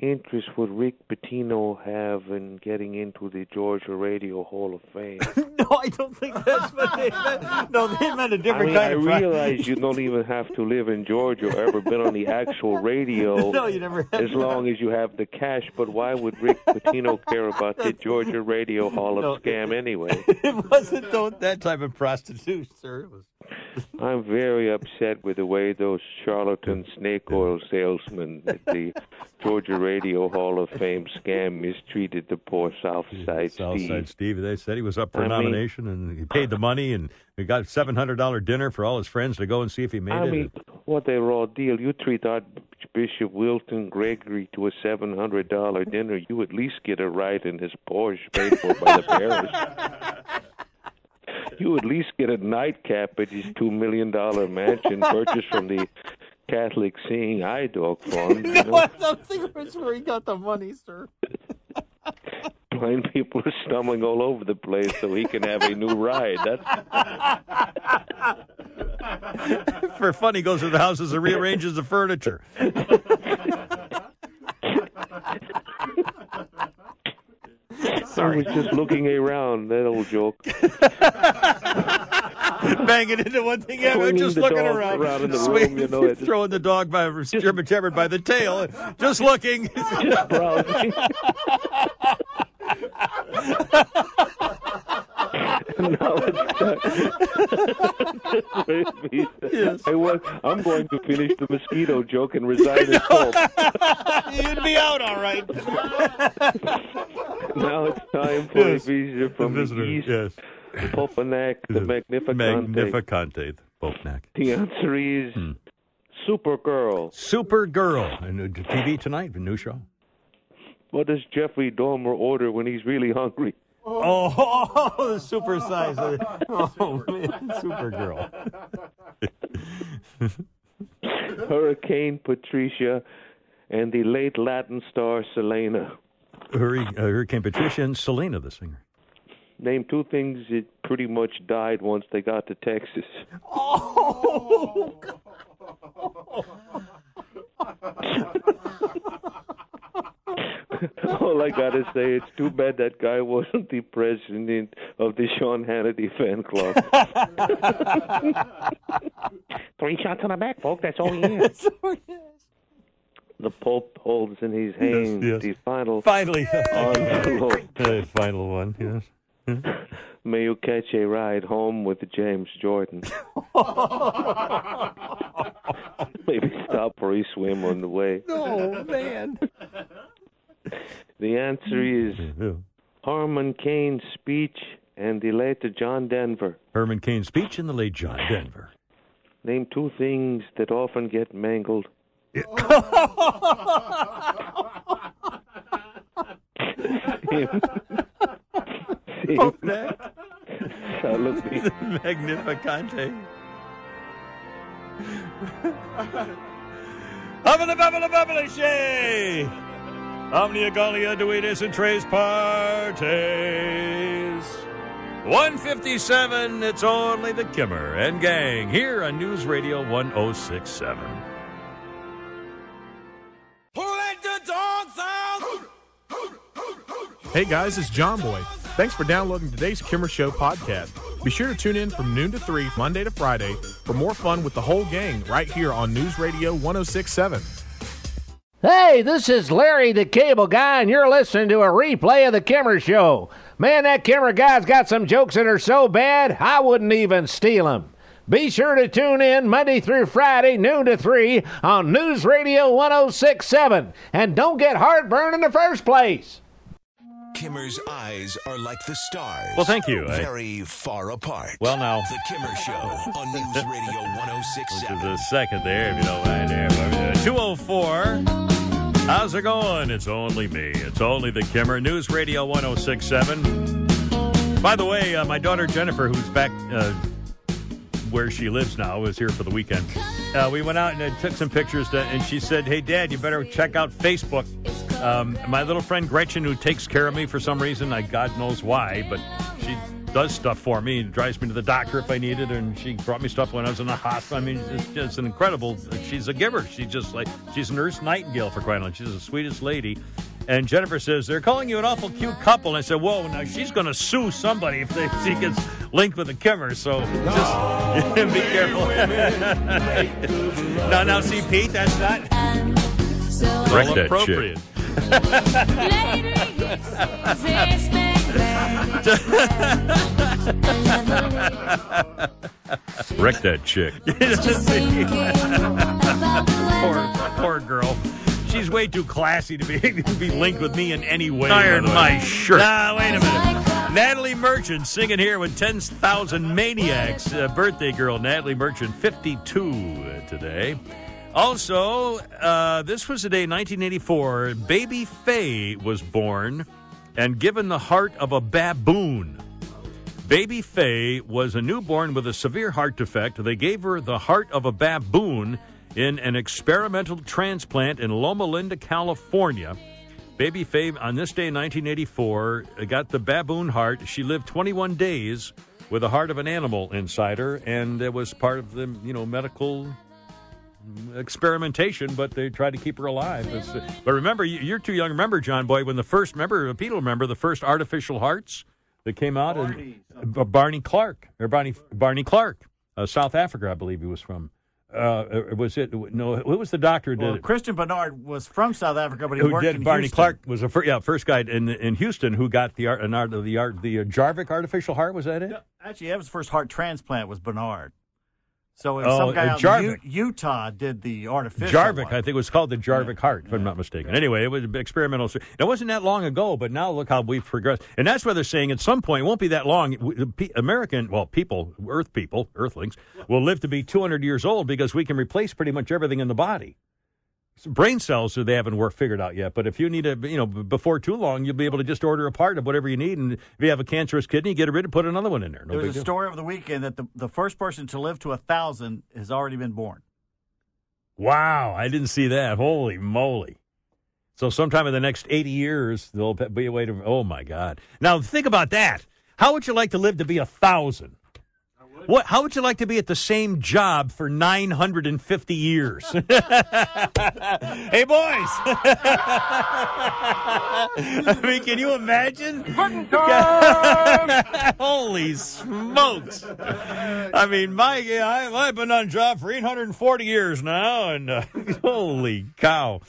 interest would Rick Pitino have in getting into the Georgia Radio Hall of Fame? no, I don't think that's what they meant. No, they meant a different mean, kind I of I realize you don't even have to live in Georgia or ever been on the actual radio No, you never have. as long as you have the cash. But why would Rick Pitino care about the Georgia Radio Hall of No. Scam anyway? it wasn't that type of prostitute, sir. It was I'm very upset with the way those charlatan snake oil salesmen at the Georgia Radio Hall of Fame scam mistreated the poor Southside Steve. Southside Steve. They said he was up for a I mean- nomination, and he paid the money, and he got seven hundred dollar dinner for all his friends to go and see if he made I it. mean, what a raw deal. You treat Archbishop Wilton Gregory to a $700 dinner, you at least get a ride in his Porsche paid for by the parish. You at least get a nightcap at his $2 million mansion purchased from the Catholic Seeing Eye Dog Fund. You know? I don't think that's where he got the money, sir. Blind people are stumbling all over the place so he can have a new ride. That's for fun, he goes to the houses and rearranges the furniture. I was just looking around. That old joke. Banging into one thing, yeah, Swinging just looking around, around Swing- room, you know, it- throwing the dog by German Shepherd by the tail, just looking. Just browsing. now it's time. I was, I'm going to finish the mosquito joke and resign. You'd be out all right. Now it's time for Yes, a visitor from the east. yes. Popenac, the Magnificante. Magnificante, Popnak. The answer is Hmm. Supergirl. Supergirl. And TV tonight, a new show. What does Jeffrey Dahmer order when he's really hungry? Oh, the super size. Oh, man, Supergirl. Hurricane Patricia and the late Latin star Selena. Uh, Hurricane Patricia and Selena, the singer. Name two things that pretty much died once they got to Texas. Oh, All I gotta say, it's too bad that guy wasn't the president of the Sean Hannity fan club. Three shots on the back, folks. That's all he is. the Pope holds in his hands yes. the final Finally. envelope. The final one, yes. Hmm? May you catch a ride home with James Jordan. Maybe stop for a swim on the way. Oh man. The answer is mm-hmm. Herman Cain's speech and the late John Denver. Herman Cain's speech and the late John Denver. Name two things that often get mangled. Oh, that- Salome. Magnificante. Hubbly bubbly bubbly shay. Omnia Gallia Duides and Trace Partes. 157, it's only the Kimmer and Gang here on News Radio 1067. Who let the dogs out? Hey guys, it's John Boy. Thanks for downloading today's Kimmer Show podcast. Be sure to tune in from noon to 3, Monday to Friday, for more fun with the whole gang right here on News Radio 1067. Hey, this is Larry the Cable Guy, and you're listening to a replay of the Kimmer Show. Man, that Kimmer guy's got some jokes that are so bad, I wouldn't even steal them. Be sure to tune in Monday through Friday, noon to 3 on News Radio 1067. And don't get heartburn in the first place. Kimmer's eyes are like the stars. Well, thank you. I- Very far apart. Well, now. The Kimmer Show on News Radio 1067. There's a second there, if you don't mind there. 204. How's it going? It's only me. It's only the Kimmer. News Radio 1067. By the way, uh, my daughter Jennifer, who's back uh, where she lives now, was here for the weekend. Uh, we went out and took some pictures, to, and she said, Hey, Dad, you better check out Facebook. Um, my little friend Gretchen, who takes care of me for some reason, I God knows why, but she does stuff for me and drives me to the doctor if I need it, and she brought me stuff when I was in the hospital. I mean, it's just an incredible. She's a giver. She's just like she's Nurse Nightingale for crying out. loud. She's the sweetest lady. And Jennifer says they're calling you an awful cute couple. And I said, "Whoa, now she's going to sue somebody if, they, if she gets linked with a Kimmer. So just be careful." now, now, see, Pete, that's not Wreck that appropriate. Wreck that chick. poor, poor girl. She's way too classy to be to be linked with me in any way. Iron my shirt. Nah, wait a minute. Natalie Merchant singing here with 10,000 Maniacs. Uh, birthday girl Natalie Merchant, 52 uh, today. Also, uh, this was the day 1984. Baby Faye was born and given the heart of a baboon. Baby Faye was a newborn with a severe heart defect. They gave her the heart of a baboon in an experimental transplant in Loma Linda, California. Baby Faye, on this day in 1984, got the baboon heart. She lived 21 days with the heart of an animal inside her, and it was part of the you know medical experimentation, but they tried to keep her alive. Uh, but remember, you- you're too young. Remember, John Boy, when the first remember, Pete remember the first artificial hearts that came out, and uh, Barney Clark or Barney Barney Clark, uh, South Africa, I believe he was from. Uh, was it no? Who was the doctor? who did Well, it? Christiaan Barnard was from South Africa, but he who worked did in Barney Houston. Clark was the first, yeah first guy in in Houston who got the art an art the art the uh, Jarvik artificial heart was that it? Actually, that was the first heart transplant was Barnard. So it Oh, some guy uh, out in Utah did the artificial. Jarvik. I think it was called the Jarvik heart, if I'm not mistaken. Anyway, it was experimental. It wasn't that long ago, but now look how we've progressed. And that's why they're saying at some point, it won't be that long. we- the pe- American, well, people, Earth people, Earthlings, will live to be 200 years old because we can replace pretty much everything in the body. Brain cells, so they haven't worked figured out yet. But if you need a, you know, before too long, you'll be able to just order a part of whatever you need. And if you have a cancerous kidney, get rid of, put another one in there. No There was a deal. story over the weekend that the, the first person to live to a thousand has already been born. Wow, I didn't see that. Holy moly. So sometime in the next 80 years, there'll be a way to, oh my God. Now think about that. How would you like to live to be a thousand? What, how would you like to be at the same job for 950 years? hey, boys. I mean, can you imagine? Holy smokes. I mean, my, I, I've been on job for 840 years now, and uh, holy cow.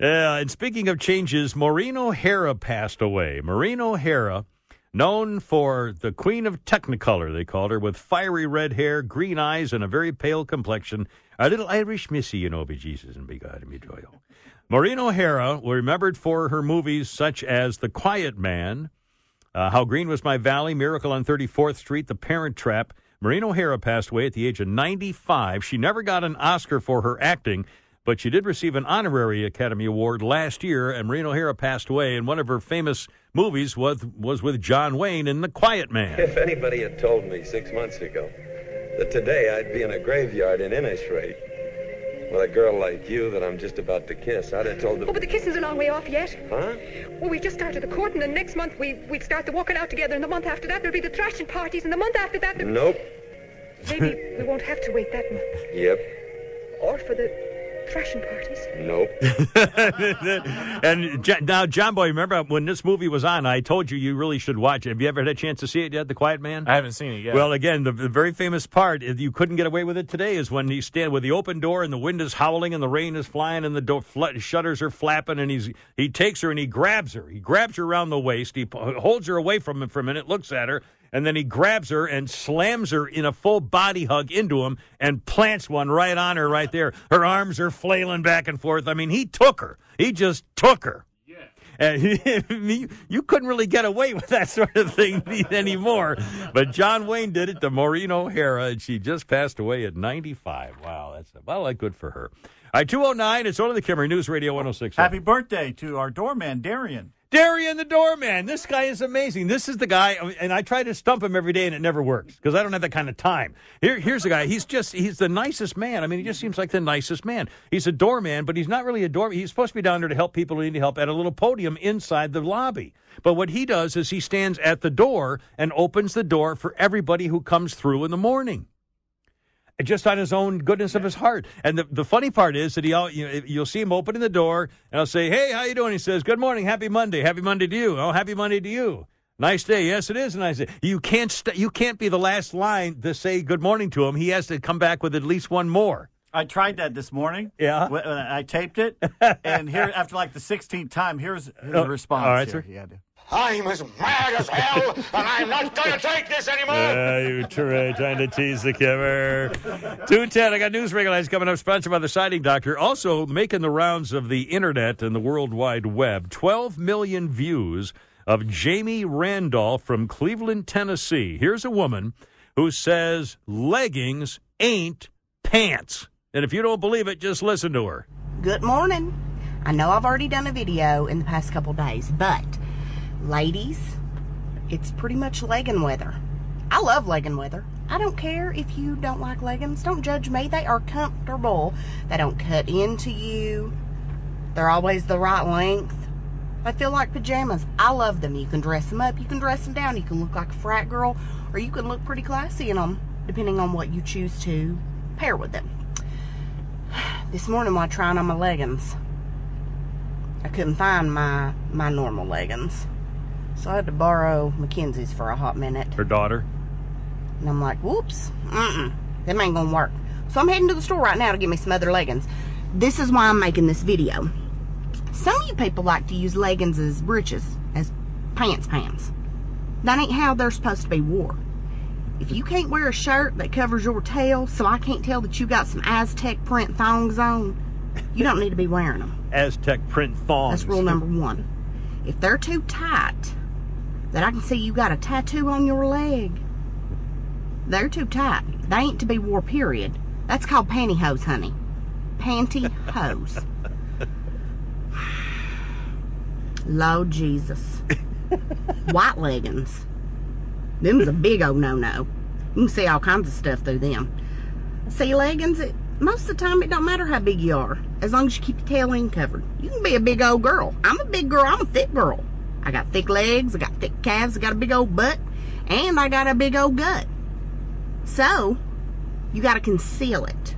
Uh, and speaking of changes, Maureen O'Hara passed away. Maureen O'Hara Known for the Queen of Technicolor, they called her, with fiery red hair, green eyes, and a very pale complexion. A little Irish missy, you know, be Jesus and be God and be joy. Maureen O'Hara, remembered for her movies such as The Quiet Man, uh, How Green Was My Valley, Miracle on 34th Street, The Parent Trap. Maureen O'Hara passed away at the age of 95. She never got an Oscar for her acting, but she did receive an honorary Academy Award last year, and Maureen O'Hara passed away, and one of her famous movies was, was with John Wayne in The Quiet Man. If anybody had told me six months ago that today I'd be in a graveyard in Innisfree with a girl like you that I'm just about to kiss, I'd have told them. Oh, but the kissing's a long way off yet. Huh? Well, we've just started the court, and the next month we, we'd start the walking out together, and the month after that there'll be the thrashing parties, and the month after that... there- Nope. Maybe we won't have to wait that month. Yep. Or for the thrashing parties. Nope. and Jo- now, John Boy, remember when this movie was on? I told you you really should watch it. Have you ever had a chance to see it yet, The Quiet Man? I haven't seen it yet. Well, again, the, the very famous part is you couldn't get away with it today is when he stand with the open door and the wind is howling and the rain is flying and the door fl- shutters are flapping and he's he takes her and he grabs her. He grabs her around the waist. He p- holds her away from him for a minute, looks at her, and then he grabs her and slams her in a full body hug into him and plants one right on her right there. Her arms are flailing back and forth. I mean, he took her. He just took her. And you, you couldn't really get away with that sort of thing anymore. But John Wayne did it to Maureen O'Hara, and she just passed away at 95. Wow, that's well, that's good for her. All right, 209, it's on the Kimmer News Radio 106. Happy birthday to our doorman, Darian. Darian the doorman. This guy is amazing. This is the guy, and I try to stump him every day, and it never works because I don't have that kind of time. Here, here's the guy. He's just, he's the nicest man. I mean, he just seems like the nicest man. He's a doorman, but he's not really a doorman. He's supposed to be down there to help people who need help at a little podium inside the lobby. But what he does is he stands at the door and opens the door for everybody who comes through in the morning just on his own goodness of his heart. And the, the funny part is that he, all, you you'll see him opening the door, and I'll say, "Hey, how you doing?" He says, "Good morning, happy Monday, happy Monday to you." Oh, happy Monday to you. Nice day. Yes, it is a nice day. You can't st- you can't be the last line to say good morning to him. He has to come back with at least one more. I tried that this morning. Yeah. Uh, I taped it, and here after like the 16th time, here's his Oh, response. all right, here. sir. To- I'm as mad as hell, and I'm not going to take this anymore. Uh, you try, trying to tease the camera. 210, I got news regulars coming up, sponsored by the Siding Doctor. Also making the rounds of the internet and the World Wide Web. 12 million views of Jamie Randolph from Cleveland, Tennessee. Here's a woman who says leggings ain't pants. And if you don't believe it, just listen to her. Good morning. I know I've already done a video in the past couple days, but ladies, it's pretty much legging weather. I love legging weather. I don't care if you don't like leggings. Don't judge me. They are comfortable. They don't cut into you. They're always the right length. They feel like pajamas. I love them. You can dress them up. You can dress them down. You can look like a frat girl, or you can look pretty classy in them, depending on what you choose to pair with them. This morning while trying on my leggings, I couldn't find my my normal leggings. So I had to borrow Mackenzie's for a hot minute. Her daughter. And I'm like, whoops, mm-mm, them ain't gonna work. So I'm heading to the store right now to get me some other leggings. This is why I'm making this video. Some of you people like to use leggings as breeches, as pants pants. That ain't how they're supposed to be wore. If you can't wear a shirt that covers your tail so I can't tell that you got some Aztec print thongs on, you don't need to be wearing them. Aztec print thongs. That's rule number one. If they're too tight, that I can see you got a tattoo on your leg, they're too tight. They ain't to be wore, period. That's called pantyhose, honey. Pantyhose. Lord Jesus. White leggings. Them's a big old no-no. You can see all kinds of stuff through them. See, leggings, it, most of the time it don't matter how big you are, as long as you keep your tail end covered. You can be a big old girl. I'm a big girl. I'm a thick girl. I got thick legs. I got thick calves. I got a big old butt. And I got a big old gut. So, you got to conceal it.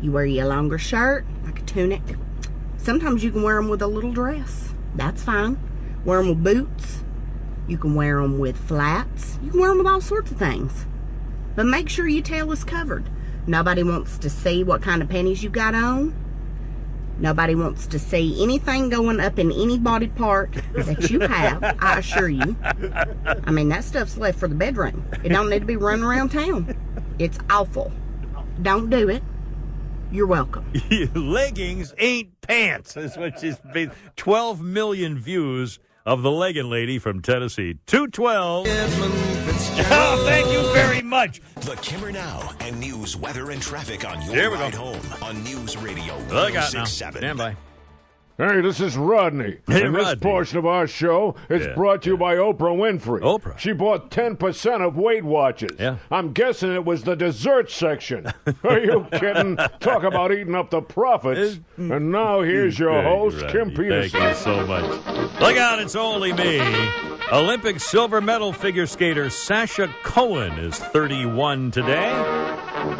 You wear your longer shirt, like a tunic. Sometimes you can wear them with a little dress. That's fine. Wear them with boots. You can wear them with flats. You can wear them with all sorts of things. But make sure your tail is covered. Nobody wants to see what kind of panties you got on. Nobody wants to see anything going up in any body part that you have, I assure you. I mean, that stuff's left for the bedroom. It don't need to be running around town. It's awful. Don't do it. You're welcome. Leggings ain't pants. That's what she's been. 12 million views of the legging lady from Tennessee. 212. Oh, thank you very much. The Kimmer Now and news, weather, and traffic on your Here we go. home on News Radio Look 1067. Stand by. Hey, this is Rodney. Hey, and this Rodney. portion of our show is Yeah, brought to you by Oprah Winfrey. Oprah. She bought 10% of Weight Watchers. Yeah. I'm guessing it was the dessert section. Are you kidding? Talk about eating up the profits. and now here's your Thank host, Rodney. Kim Peterson. Thank you so much. Look out, it's only me. Olympic silver medal figure skater Sasha Cohen is 31 today.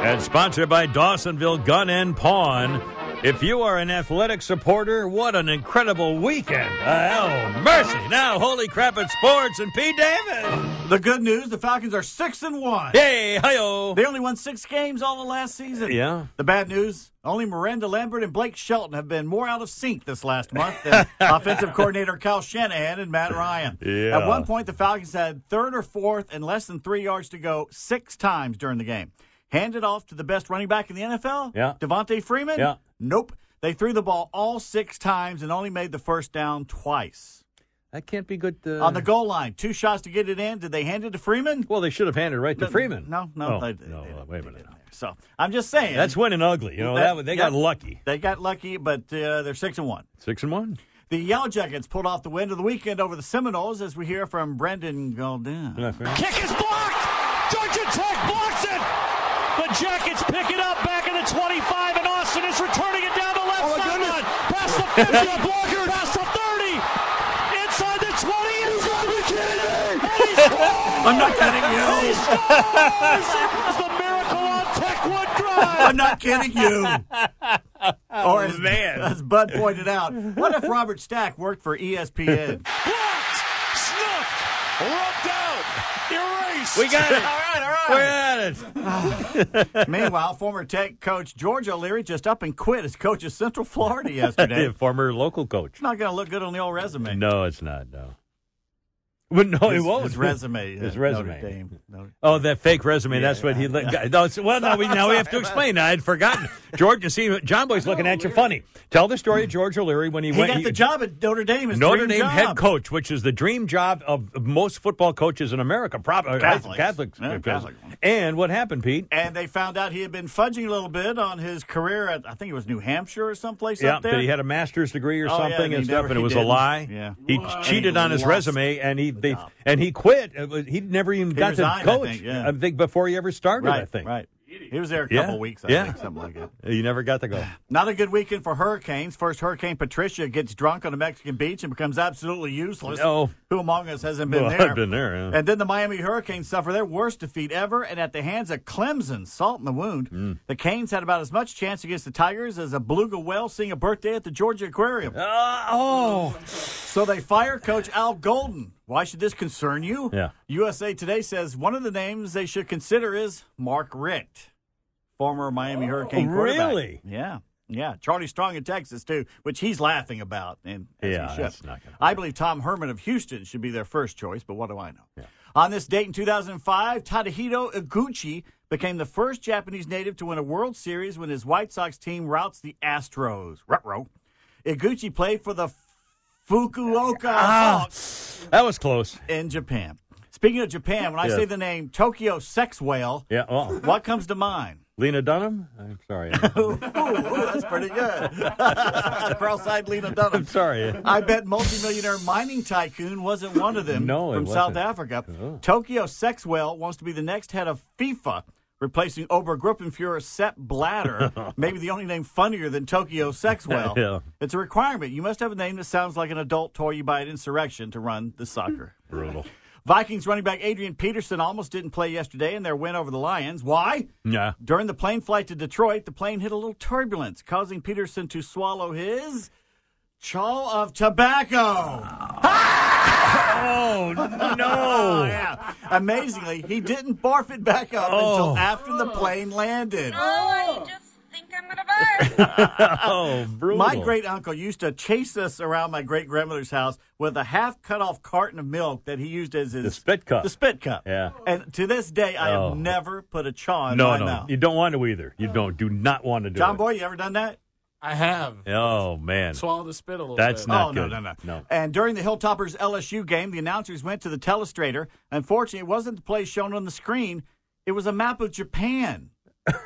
And sponsored by Dawsonville Gun and Pawn. If you are an athletic supporter, what an incredible weekend. Uh, oh, mercy. Now, holy crap at sports and P. Davis. The good news: the Falcons are six and one. Hey, hi They only won six games all of last season. Yeah. The bad news: only Miranda Lambert and Blake Shelton have been more out of sync this last month than offensive coordinator Kyle Shanahan and Matt Ryan. Yeah. At one point, the Falcons had third or fourth and less than three yards to go six times during the game. Handed off to the best running back in the NFL. Yeah. Devonta Freeman. Yeah. Nope. They threw the ball all six times and only made the first down twice. That can't be good. To... On the goal line, two shots to get it in. Did they hand it to Freeman? Well, they should have handed it right to No, Freeman. No, no, Oh, they, no, uh, wait a minute. So I'm just saying That's winning ugly. You know, that, they got yep. lucky. They got lucky, but uh, they're six and one. Six and one. The Yellow Jackets pulled off the win of the weekend over the Seminoles, as we hear from Brandon Gaudin. Kick is blocked. Georgia Tech blocks it. The Jackets pick it up back in the 25, and Austin is returning it down the left sideline. Past the 50, a blocker. Past the 30. Inside the 20. Inside the kidding me. And he. I'm not kidding you. He scores. It was the miracle on Techwood Drive. I'm not kidding you. Oh, or as, Oh, man. as Bud pointed out, what if Robert Stack worked for ESPN? Blocked. Snuffed. Rubbed out. Erased. We got it. all right, all We're at it. Meanwhile, former Tech coach George O'Leary just up and quit as coach of Central Florida yesterday. Former local coach. It's not going to look good on the old resume. No, it's not. No. But no, his, it won't. His resume. His uh, resume. Notre Dame. Notre- Oh, that fake resume. Yeah, that's what he. yeah, let yeah. No, well, now we now we have to explain. I had forgotten. George, you see, John Boy's looking at you funny. Tell the story of George O'Leary when he, He went. got the job at Notre Dame. His Notre dream Dame head coach, which is the dream job of most football coaches in America. Probably Catholics. Catholics. Yeah, Catholic. And what happened, Pete? And they found out he had been fudging a little bit on his career at I think it was New Hampshire or someplace Yeah, up there. that he had a master's degree or Oh, yeah, something and and he stuff, never- and it was a didn't. lie. Yeah. he What? cheated on his resume, and he they, and he quit. Was- He never even He got resigned, to I think, yeah. before he ever started. right, I think. right. He was there a Yeah, couple weeks, I yeah. think, something like that. You never got to go. Not a good weekend for hurricanes. First, Hurricane Patricia gets drunk on a Mexican beach and becomes absolutely useless. No. Who among us hasn't been Well, there? I've been there. yeah. And then the Miami Hurricanes suffer their worst defeat ever, and at the hands of Clemson, salt in the wound. Mm. The Canes had about as much chance against the Tigers as a beluga whale seeing a birthday at the Georgia Aquarium. Uh, oh. So they fire Coach Al Golden. Why should this concern you? Yeah. USA Today says one of the names they should consider is Mark Richt, former Miami Hurricane quarterback. Oh, really? Yeah. Yeah, Charlie Strong in Texas too, which he's laughing about, and as Yeah, that's not gonna I believe Tom Herman of Houston should be their first choice, but what do I know? On this date in 2005, Tadahito Iguchi became the first Japanese native to win a World Series when his White Sox team routs the Astros. Ruh-roh. Iguchi played for the Fukuoka Ah, Hawks that was close. in Japan. Speaking of Japan, when I say the name Tokyo Sexwale, Yeah. Oh, what comes to mind? Lena Dunham. I'm sorry. Ooh, ooh, that's pretty good. Cross-eyed Lena Dunham. I'm sorry. I bet multimillionaire mining tycoon wasn't one of them No, from. South Africa. Oh. Tokyo Sexwale wants to be the next head of FIFA, replacing Obergruppenführer Sepp Blatter, maybe the only name funnier than Tokyo Sexwale. Yeah. It's a requirement. You must have a name that sounds like an adult toy you buy at Insurrection to run the soccer. Brutal. Vikings running back Adrian Peterson almost didn't play yesterday in their win over the Lions. Why? Yeah. During the plane flight to Detroit, the plane hit a little turbulence, causing Peterson to swallow his chaw of tobacco. Oh Oh, no! Oh, yeah. Amazingly, he didn't barf it back up Oh. until after the plane landed. Oh, oh, brutal. My great uncle used to chase us around my great grandmother's house with a half cut off carton of milk that he used as his The spit cup. The spit cup. Yeah. And to this day, I Oh. have never put a chaw in no, my no, mouth. you don't want to either. You don't. Do not want to do John it. John Boy, you ever done that? I have. Oh man, Swallow the spit a little That's bit. not oh, good. no, no, no, No. And during the Hilltoppers LSU game, the announcers went to the telestrator. Unfortunately, it wasn't the place shown on the screen. It was a map of Japan.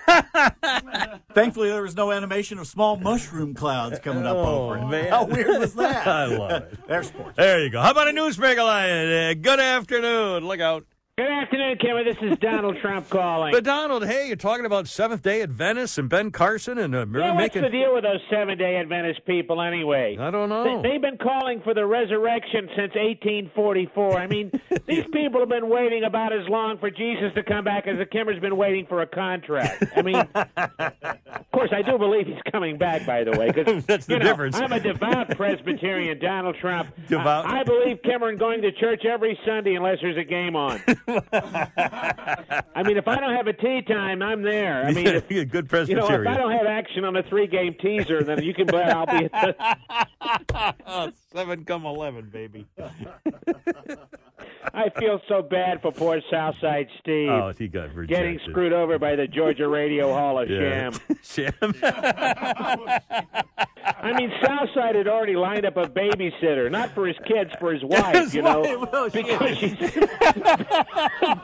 Thankfully, there was no animation of small mushroom clouds coming up Oh, over it. man. How weird was that? I love it. There's sports. There you go. How about a newsmaker line? Uh, good afternoon. Look out. Good afternoon, Kimmer. This is Donald Trump calling. But Donald, hey, you're talking about Seventh Day Adventists and Ben Carson and uh, Yeah, what's making. the deal with those Seventh Day Adventist people anyway? I don't know. They, have been calling for the resurrection since 1844. I mean, these people have been waiting about as long for Jesus to come back as the Kimmer's been waiting for a contract. I mean, of course, I do believe he's coming back, by the way. 'cause, That's the know, difference. I'm a devout Presbyterian, Donald Trump. Devout? I, I believe Cameron going to church every Sunday unless there's a game on. I mean, if I don't have a tea time, I'm there. I mean, if, You're a good you know, if I don't have action on a three-game teaser, then you can bet I'll be at the. Oh, seven come eleven, baby. I feel so bad for poor Southside Steve. Oh, he got rejected. Getting screwed over by the Georgia Radio Hall of Yeah. Sham. Sham. I mean, Southside had already lined up a babysitter, not for his kids, for his wife, His you know, wife, well, she- because she's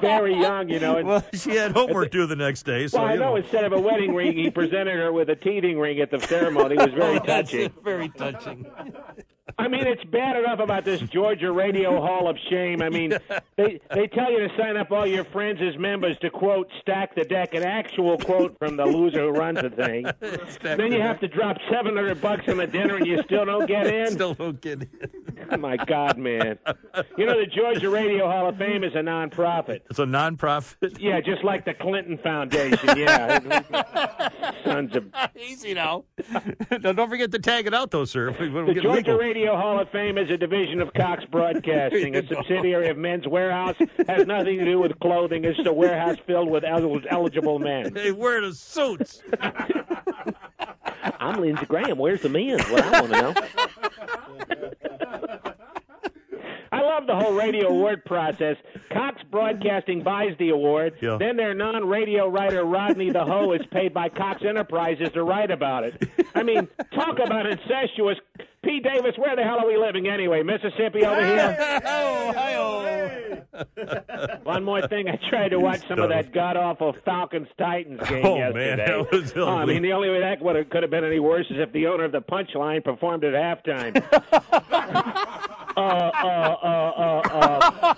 very young, you know. And, well, she had homework due the next day, so well, I you know instead of a wedding ring, he presented her with a teething ring at the ceremony. It was very Oh, that's touching. Very touching. I mean, it's bad enough about this Georgia Radio Hall of Shame. I mean, they they tell you to sign up all your friends as members to quote stack the deck, an actual quote from the loser who runs the thing. then you have to drop seven hundred bucks on the dinner, and you still don't get in. Still don't get in. Oh my God, man! You know the Georgia Radio Hall of Fame is a nonprofit. It's a nonprofit. Yeah, just like the Clinton Foundation. Yeah, sons of Easy now. don't forget to tag it out, though, sir. We- The Georgia legal. Radio Hall of Fame is a division of Cox Broadcasting, a subsidiary of Men's Warehouse. Has nothing to do with clothing. It's a warehouse filled with el- eligible men. They wear the suits. I'm Lindsey Graham. Where's the men? What I want to know. I love the whole radio award process. Cox Broadcasting buys the award. Yeah. Then their non-radio writer Rodney the Ho is paid by Cox Enterprises to write about it. I mean, talk about incestuous. P. Davis, where the hell are we living anyway? Mississippi over here. One more thing, I tried to watch some of that god awful Falcons Titans game Oh, man, yesterday. that was oh, I mean, the only way that would have, could have been any worse is if the owner of the Punchline performed at halftime. uh, uh, uh, uh, uh.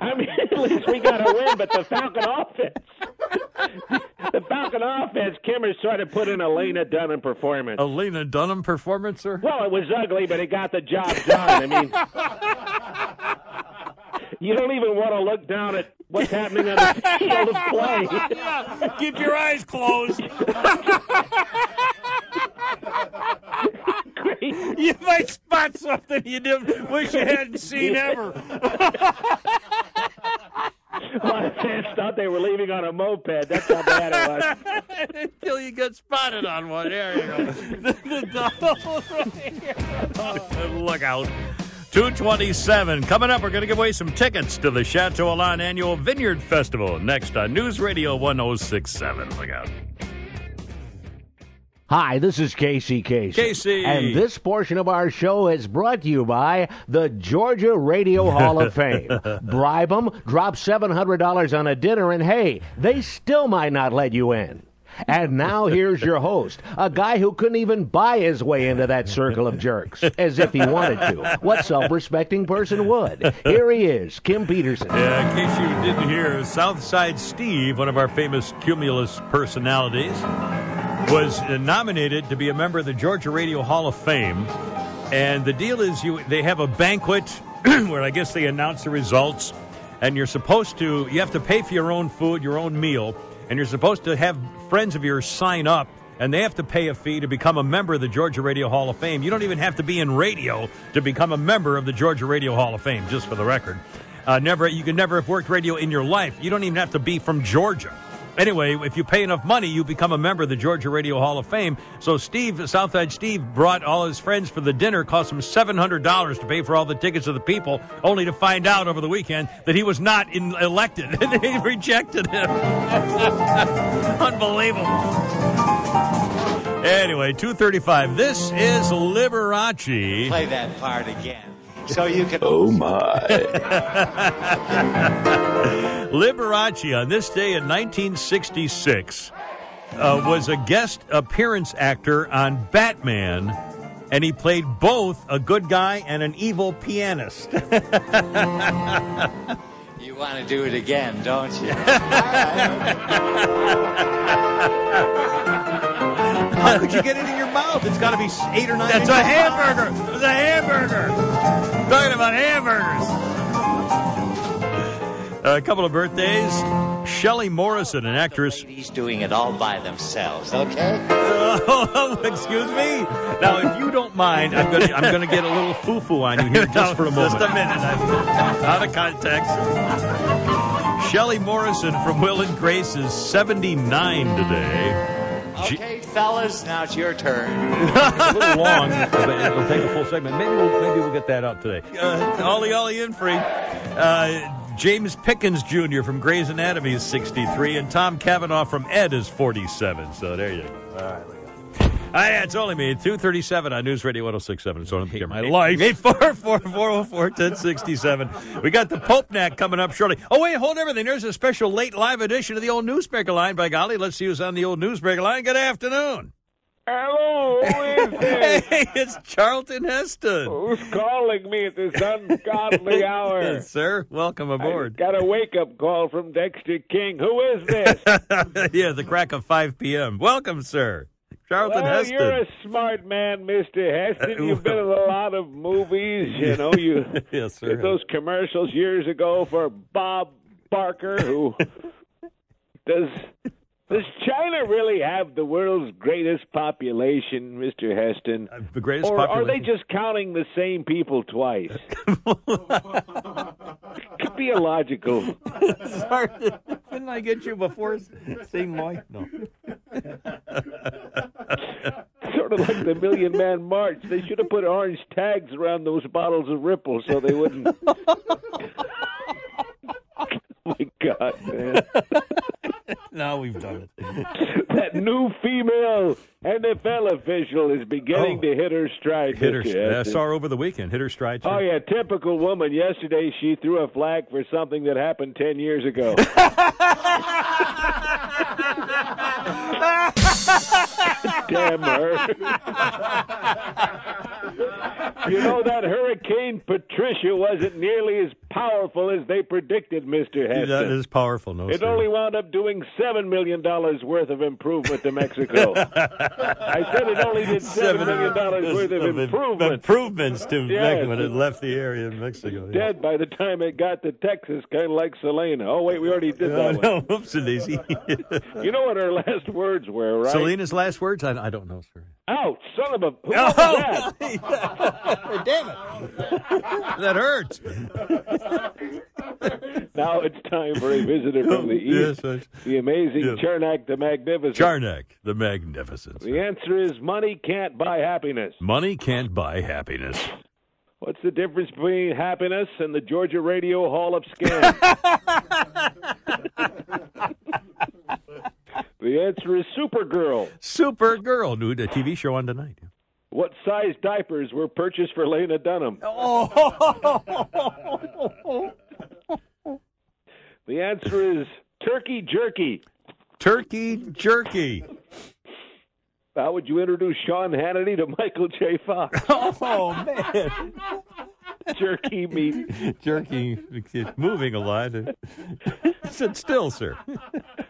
I mean, at least we got a win, but the Falcon offense. The Falcon offense, Kimmer sort of put in a Lena Dunham performance. A Lena Dunham performance, sir? Well, it was ugly, but it got the job done. I mean, you don't even want to look down at what's happening on the field of play. Keep your eyes closed. you might spot something you didn't wish you hadn't seen ever. A lot of fans thought they were leaving on a moped. That's how bad it was. Until you get spotted on one. There you go. the double right here. Look out. 227. Coming up, we're going to give away some tickets to the Chateau Elan Annual Vineyard Festival next on News Radio 1067. Look out. Hi, this is Casey Casey. Casey. And this portion of our show is brought to you by the Georgia Radio Hall of Fame. Bribe them, drop $700 on a dinner, and hey, they still might not let you in. And now here's your host, a guy who couldn't even buy his way into that circle of jerks, as if he wanted to. What self-respecting person would? Here he is, Kim Peterson. Yeah, in case you didn't hear, Southside Steve, one of our famous Cumulus personalities, was nominated to be a member of the Georgia Radio Hall of Fame. And the deal is, you they have a banquet where I guess they announce the results, and you're supposed to you have to pay for your own food, your own meal, and you're supposed to have friends of yours sign up. And they have to pay a fee to become a member of the Georgia Radio Hall of Fame. You don't even have to be in radio to become a member of the Georgia Radio Hall of Fame, just for the record. Uh, never, you can never have worked radio in your life. You don't even have to be from Georgia. Anyway, if you pay enough money, you become a member of the Georgia Radio Hall of Fame. So Steve, Southside Steve, brought all his friends for the dinner. Cost him seven hundred dollars to pay for all the tickets of the people, only to find out over the weekend that he was not in, elected, and they rejected him. Unbelievable. Anyway, two thirty-five. This is Liberace. Play that part again. So you can. Oh my. Liberace on this day in 1966 uh, was a guest appearance actor on Batman, and he played both a good guy and an evil pianist. You want to do it again, don't you? How could you get it in your mouth? It's got to be eight or nine. That's a hamburger. It's a hamburger. Talking about hamburgers. Uh, a couple of birthdays. Shelley Morrison, an actress. He's doing it all by themselves, okay? Oh, excuse me. Now, if you don't mind, I'm gonna I'm gonna get a little foo foo on you here just for a moment. Just a minute. Out of context. Shelley Morrison from Will and Grace is 79 today. Okay, fellas, now it's your turn. a little long. It'll take a full segment. Maybe we'll maybe we'll get that out today. Uh, Ollie Ollie Infree. Uh, James Pickens Jr. from Grey's Anatomy is 63, and Tom Cavanagh from Ed is 47. So there you go. All right. Ah, Hi, it's only me. 237 on News Radio 1067. It's on my life. 844-404-1067. We got the Pope Knack coming up shortly. Oh, wait, hold everything. There's a special late live edition of the old newsbreaker line. By golly, let's see who's on the old newsbreaker line. Good afternoon. Hello, who is this? Hey, it's Charlton Heston. Who's calling me at this ungodly hour? Yes, sir. Welcome aboard. Got a wake up call from Dexter King. Who is this? yeah, the crack of 5 p.m. Welcome, sir. Charlton well, Heston. you're a smart man, Mister Heston. You've been in a lot of movies. You know, you yes, sir. did those commercials years ago for Bob Barker, who does. Does China really have the world's greatest population, Mr. Heston? Uh, the greatest or are they just counting the same people twice? Could be illogical. Sorry, didn't I get you before? Same life? No. sort of like the Million Man March. They should have put orange tags around those bottles of Ripple so they wouldn't. oh my God, man. now we've done it. that new female NFL official is beginning Oh. to hit her stride. Hit her. I uh, Heston. saw her over the weekend. Hit her stride. too. Oh yeah, typical woman. Yesterday she threw a flag for something that happened ten years ago. Damn her. You know that Hurricane Patricia wasn't nearly as powerful as they predicted, Mr. Heston. That is powerful. No, It sir. only wound up doing seven million dollars worth of improvement to Mexico. I said it only did seven million dollars worth of im- improvement. improvements to Yes. Mexico when it left the area in Mexico. yeah. Dead by the time it got to Texas, kind of like Selena. Oh wait, we already did that no, whoops a daisy. You know what her last words were, right? Selena's last words? I, I don't know, sir. Ouch, son of a. Who Oh? Damn it. That hurts. now it's time for a visitor from the east. Yes, yes. The amazing Yeah. Charnak the Magnificent. Charnak, the magnificent. The answer is money can't buy happiness. Money can't buy happiness. What's the difference between happiness and the Georgia Radio Hall of Scam? the answer is Supergirl. Supergirl, new the TV show on tonight. What size diapers were purchased for Lena Dunham? Oh. The answer is turkey jerky. Turkey jerky. How would you introduce Sean Hannity to Michael J. Fox? Oh man, jerky meat. jerky, it's moving a lot. Sit still, sir.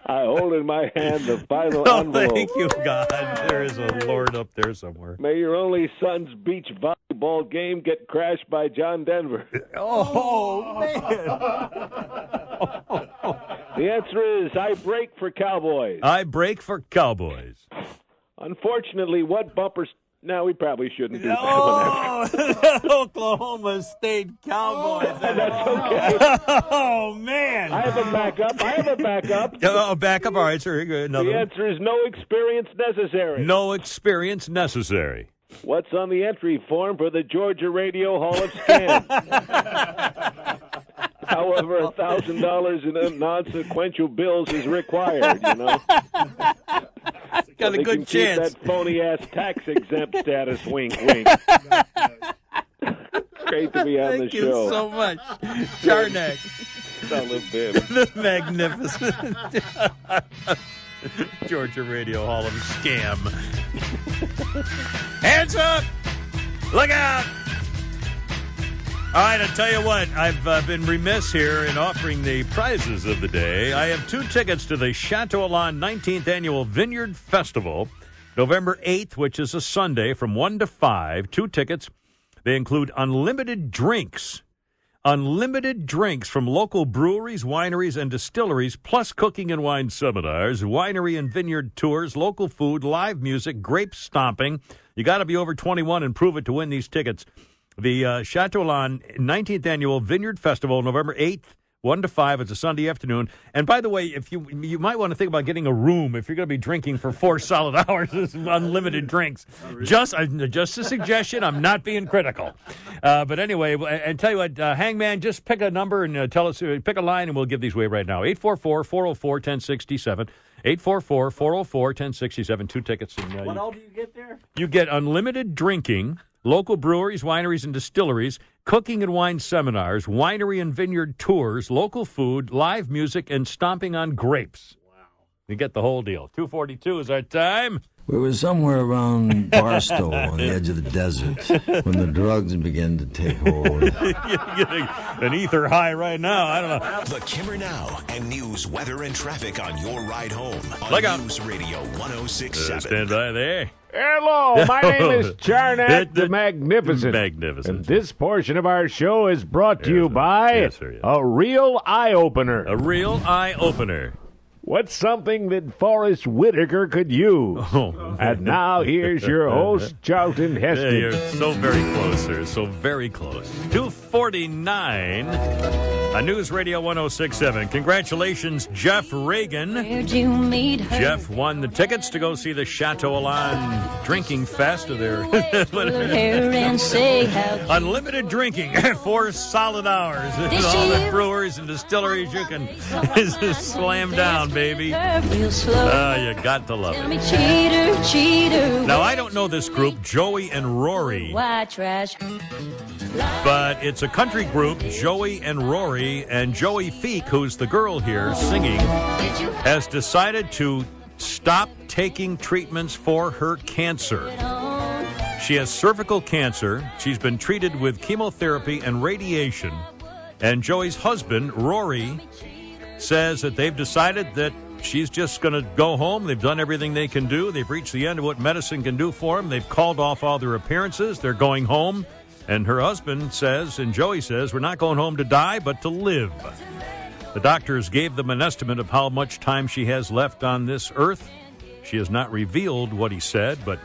I hold in my hand the final Oh, envelope. thank you, God. There is a Lord up there somewhere. May your only son's beach volleyball game get crashed by John Denver. Oh man. The answer is I break for Cowboys. I break for Cowboys. Unfortunately, what bumper No, we probably shouldn't do that. Oh, Oklahoma State Cowboys. Oh, that's okay. Oh, man. I have a backup. I have a backup. Oh, backup. All right, sir. Another The one. answer is no experience necessary. No experience necessary. What's on the entry form for the Georgia Radio Hall of Fame? However, a thousand dollars in non-sequential bills is required. You know, Got a good chance. Keep that phony ass tax exempt status. Wink, wink. Great to be on Thank the you show. so much, Charnack. Son of Bim. the magnificent Georgia Radio Hall of Scam. Hands up! Look out! All right, I'll tell you what, I've uh, been remiss here in offering the prizes of the day. I have two tickets to the Chateau Elan 19th Annual Vineyard Festival, November 8th, which is a Sunday, from 1 to 5. Two tickets. They include unlimited drinks unlimited drinks from local breweries, wineries, and distilleries, plus cooking and wine seminars, winery and vineyard tours, local food, live music, grape stomping. You got to be over 21 and prove it to win these tickets. The uh, Chateau Elan 19th Annual Vineyard Festival, November 8th. 1 to 5. It's a Sunday afternoon. And by the way, if you you might want to think about getting a room if you're going to be drinking for four solid hours, it's unlimited drinks. Just uh, just a suggestion. I'm not being critical. Uh, but anyway, and and tell you what, uh, Hangman, just pick a number and uh, tell us, uh, pick a line, and we'll give these away right now. 844 404 1067. 844 404 1067. Two tickets. And, What all do you get there? you get unlimited drinking, local breweries, wineries, and distilleries, cooking and wine seminars, winery and vineyard tours, local food, live music, and stomping on grapes. Wow. You get the whole deal. 242 is our time. We were somewhere around Barstow on the edge of the desert when the drugs began to take hold. Getting an ether high right now. I don't know. The Kimmer Now and news, weather, and traffic on your ride home on Look out. News Radio Uh, 1067. stand by there. Hello, my name is Carnac the Magnificent. Magnificent. And this portion of our show is brought to you by Yes, sir, yes. a real eye opener. A real eye opener. What's something that Forest Whitaker could use? Oh. And now here's your host, Charlton Yeah, Heston. you're so very close, sir. So very close. 249 on News Radio 1067. Congratulations, Jeff Reagan. Where'd you meet her? Jeff won the tickets to go see the Chateau Elan Drinking Fest of their Pull her hair and say how unlimited drinking for solid hours. Did all the brewers and distilleries you can slam down, baby. her real slow. Ah, you got to love it. cheater, cheater. Now I don't know this group, Joey and Rory. But it's a country group, Joey and Rory, and Joey Feek, who's the girl here singing, has decided to stop taking treatments for her cancer. She has cervical cancer. She's been treated with chemotherapy and radiation. And Joey's husband, Rory, says that they've decided that she's just going to go home. They've done everything they can do. They've reached the end of what medicine can do for them. They've called off all their appearances. They're going home. And her husband says, and Joey says, we're not going home to die, but to live. The doctors gave them an estimate of how much time she has left on this earth. She has not revealed what he said, but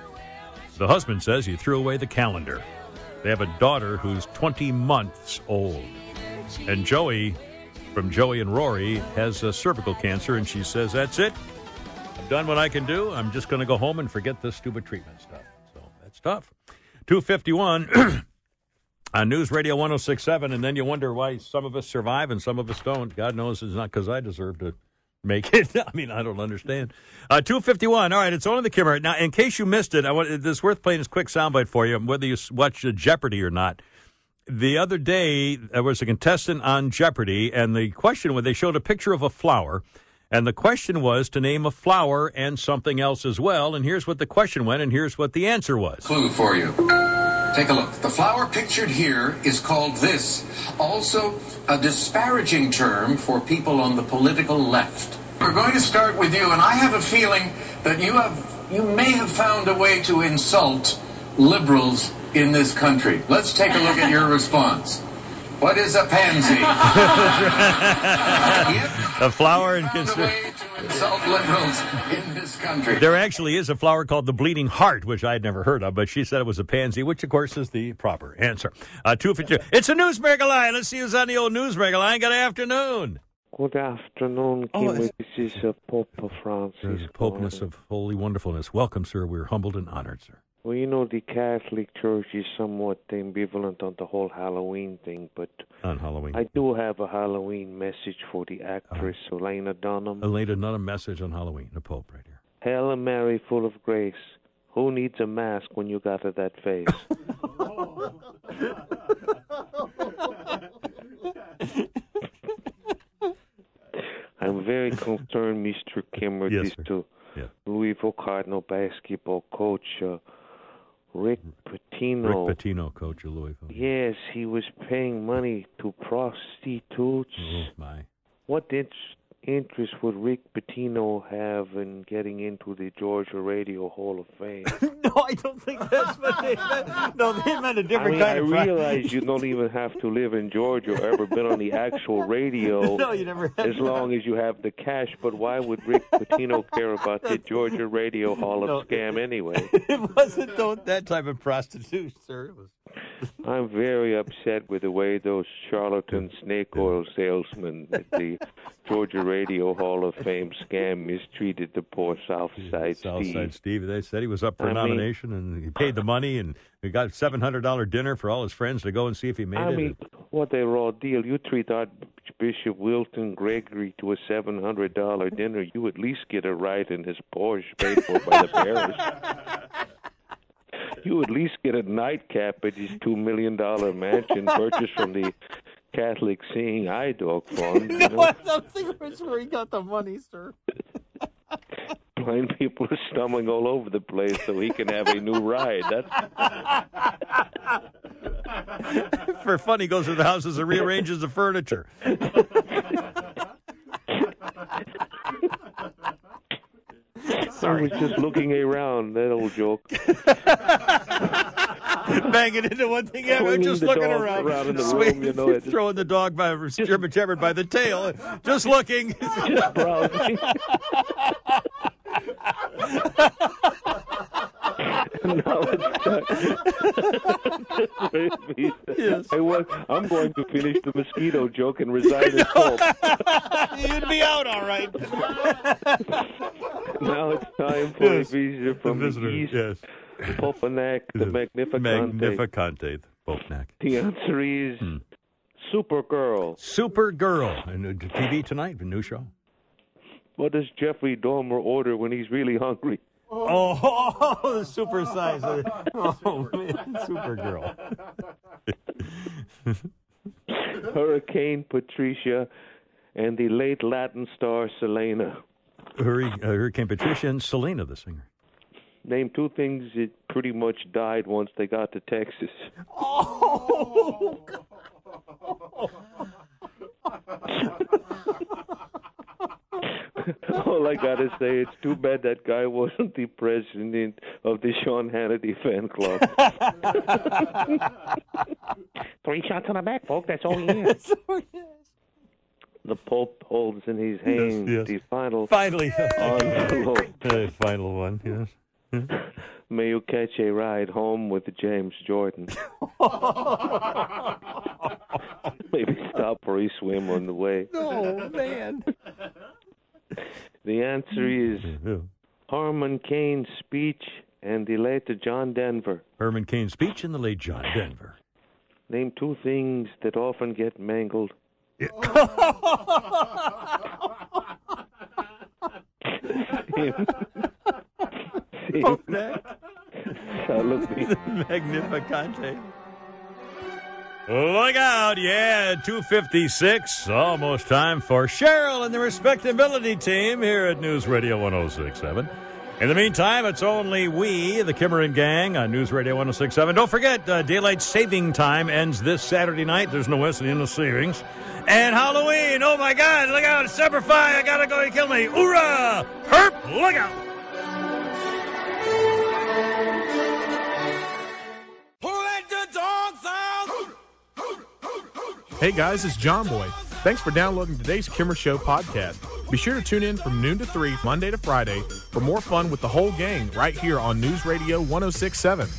the husband says he threw away the calendar. They have a daughter who's 20 months old. And Joey, from Joey and Rory, has a cervical cancer, and she says, That's it. I've done what I can do. I'm just going to go home and forget this stupid treatment stuff. So that's tough. 251 on News Radio 1067, and then you wonder why some of us survive and some of us don't. God knows it's not because I deserve to make it. I mean, I don't understand. Uh, 251. All right, it's on the camera. Now, in case you missed it, I want, it's worth playing this quick soundbite for you, whether you watch Jeopardy or not. The other day, there was a contestant on Jeopardy, and the question was they showed a picture of a flower, and the question was to name a flower and something else as well. And here's what the question went, and here's what the answer was. Clue for you. Take a look. The flower pictured here is called this, also a disparaging term for people on the political left. We're going to start with you, and I have a feeling that you have you may have found a way to insult liberals in this country. Let's take a look at your response. What is a pansy? a flower and Found a way to insult liberals in this country. There actually is a flower called the bleeding heart, which I had never heard of, but she said it was a pansy, which of course is the proper answer. Uh, two for two. It's a Newsmaker line. Let's see who's on the old Newsmaker line. Good afternoon. Good afternoon, Oh, Kimmy. it's- This is uh, Pope Francis. There's Popeness of holy wonderfulness. Welcome, sir. We're humbled and honored, sir. Well, you know, the Catholic Church is somewhat ambivalent on the whole Halloween thing, but On Halloween. I do have a Halloween message for the actress Elena Dunham. Elena, not a message on Halloween. The Pope right here. Hail Mary, full of grace. Who needs a mask when you got that face? I'm very concerned, Mr. Kimmer, Yes, to. Louisville Cardinal basketball coach uh, Rick hmm. Pitino. Rick Pitino, coach of Louisville. Yes, he was paying money to prostitutes. Oh, my. What in- interest would Rick Pitino have in getting into the Georgia Radio Hall of Fame? No, I don't think that's what they meant. No, they meant a different mean, kind I of pri- realize you don't even have to live in Georgia or ever been on the actual radio No, you never have. as long as you have the cash. But why would Rick Pitino care about the Georgia Radio Hall of No. Scam anyway? it wasn't that type of prostitute, sir. It was I'm very upset with the way those charlatan snake oil salesmen at the Georgia Radio Hall of Fame scam mistreated the poor South Side Steve. Southside Steve. They said he was up for a I mean- nomination and he paid the money and he got a seven hundred dollar dinner for all his friends to go and see if he made I it. mean, what a raw deal. You treat Archbishop Wilton Gregory to a $700 dinner, you at least get a ride in his Porsche paid for by the parish. You at least get a nightcap at his $2 million mansion purchased from the Catholic Seeing Eye Dog Fund. You know? I don't think that's where he got the money, sir. Blind people are stumbling all over the place so he can have a new ride. That's for fun, he goes to the houses and rearranges the furniture. I was just looking around, that old joke. Banging into one thing after Swinging just looking around, around in the Swing- room, you know, it- throwing the dog by German Shepherd by the tail, just looking. Just browsing. no, it's not. Yes. I was, I'm going to finish the mosquito joke and resign as Pope. You'd be out all right. Now it's time for Yes. a visitor from The visitor, the east. yes. The Magnificante. Magnificante, Popnak. The answer is Hmm. Supergirl. Supergirl. And TV tonight, a new show. What does Jeffrey Dahmer order when he's really hungry? Oh, the super size. Oh, man, Supergirl. Hurricane Patricia and the late Latin star Selena. Hurricane, uh, Hurricane Patricia and Selena, the singer. Name two things that pretty much died once they got to Texas. Oh, All I gotta say, it's too bad that guy wasn't the president of the Sean Hannity fan club. Three shots on the back, folks. That's all he is. the Pope holds in his hand yes. the final Finally. envelope. The final one, yes. May you catch a ride home with James Jordan. Maybe stop for a swim on the way. Oh, man. The answer is Herman Cain's speech and the late John Denver. Herman Cain's speech and the late John Denver. Name two things that often get mangled. Magnificante. Look out, yeah, 256. Almost time for Cheryl and the respectability team here at News Radio 1067. In the meantime, it's only we, the Kimmerin Gang, on News Radio 1067. Don't forget, uh, daylight saving time ends this Saturday night. There's no West in the savings. And Halloween, oh my God, look out, it's Semper Fi, I gotta go and kill me. Hoorah! Herp, look out! Hey guys, it's John Boy. Thanks for downloading today's Kimmer Show podcast. Be sure to tune in from noon to 3, Monday to Friday, for more fun with the whole gang right here on News Radio 1067.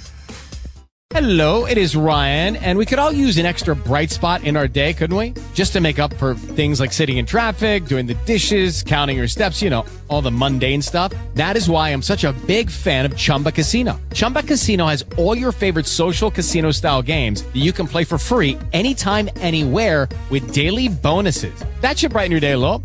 Hello, it is Ryan, and we could all use an extra bright spot in our day, couldn't we? Just to make up for things like sitting in traffic, doing the dishes, counting your steps, you know, all the mundane stuff. That is why I'm such a big fan of Chumba Casino. Chumba Casino has all your favorite social casino style games that you can play for free anytime, anywhere with daily bonuses. That should brighten your day a little.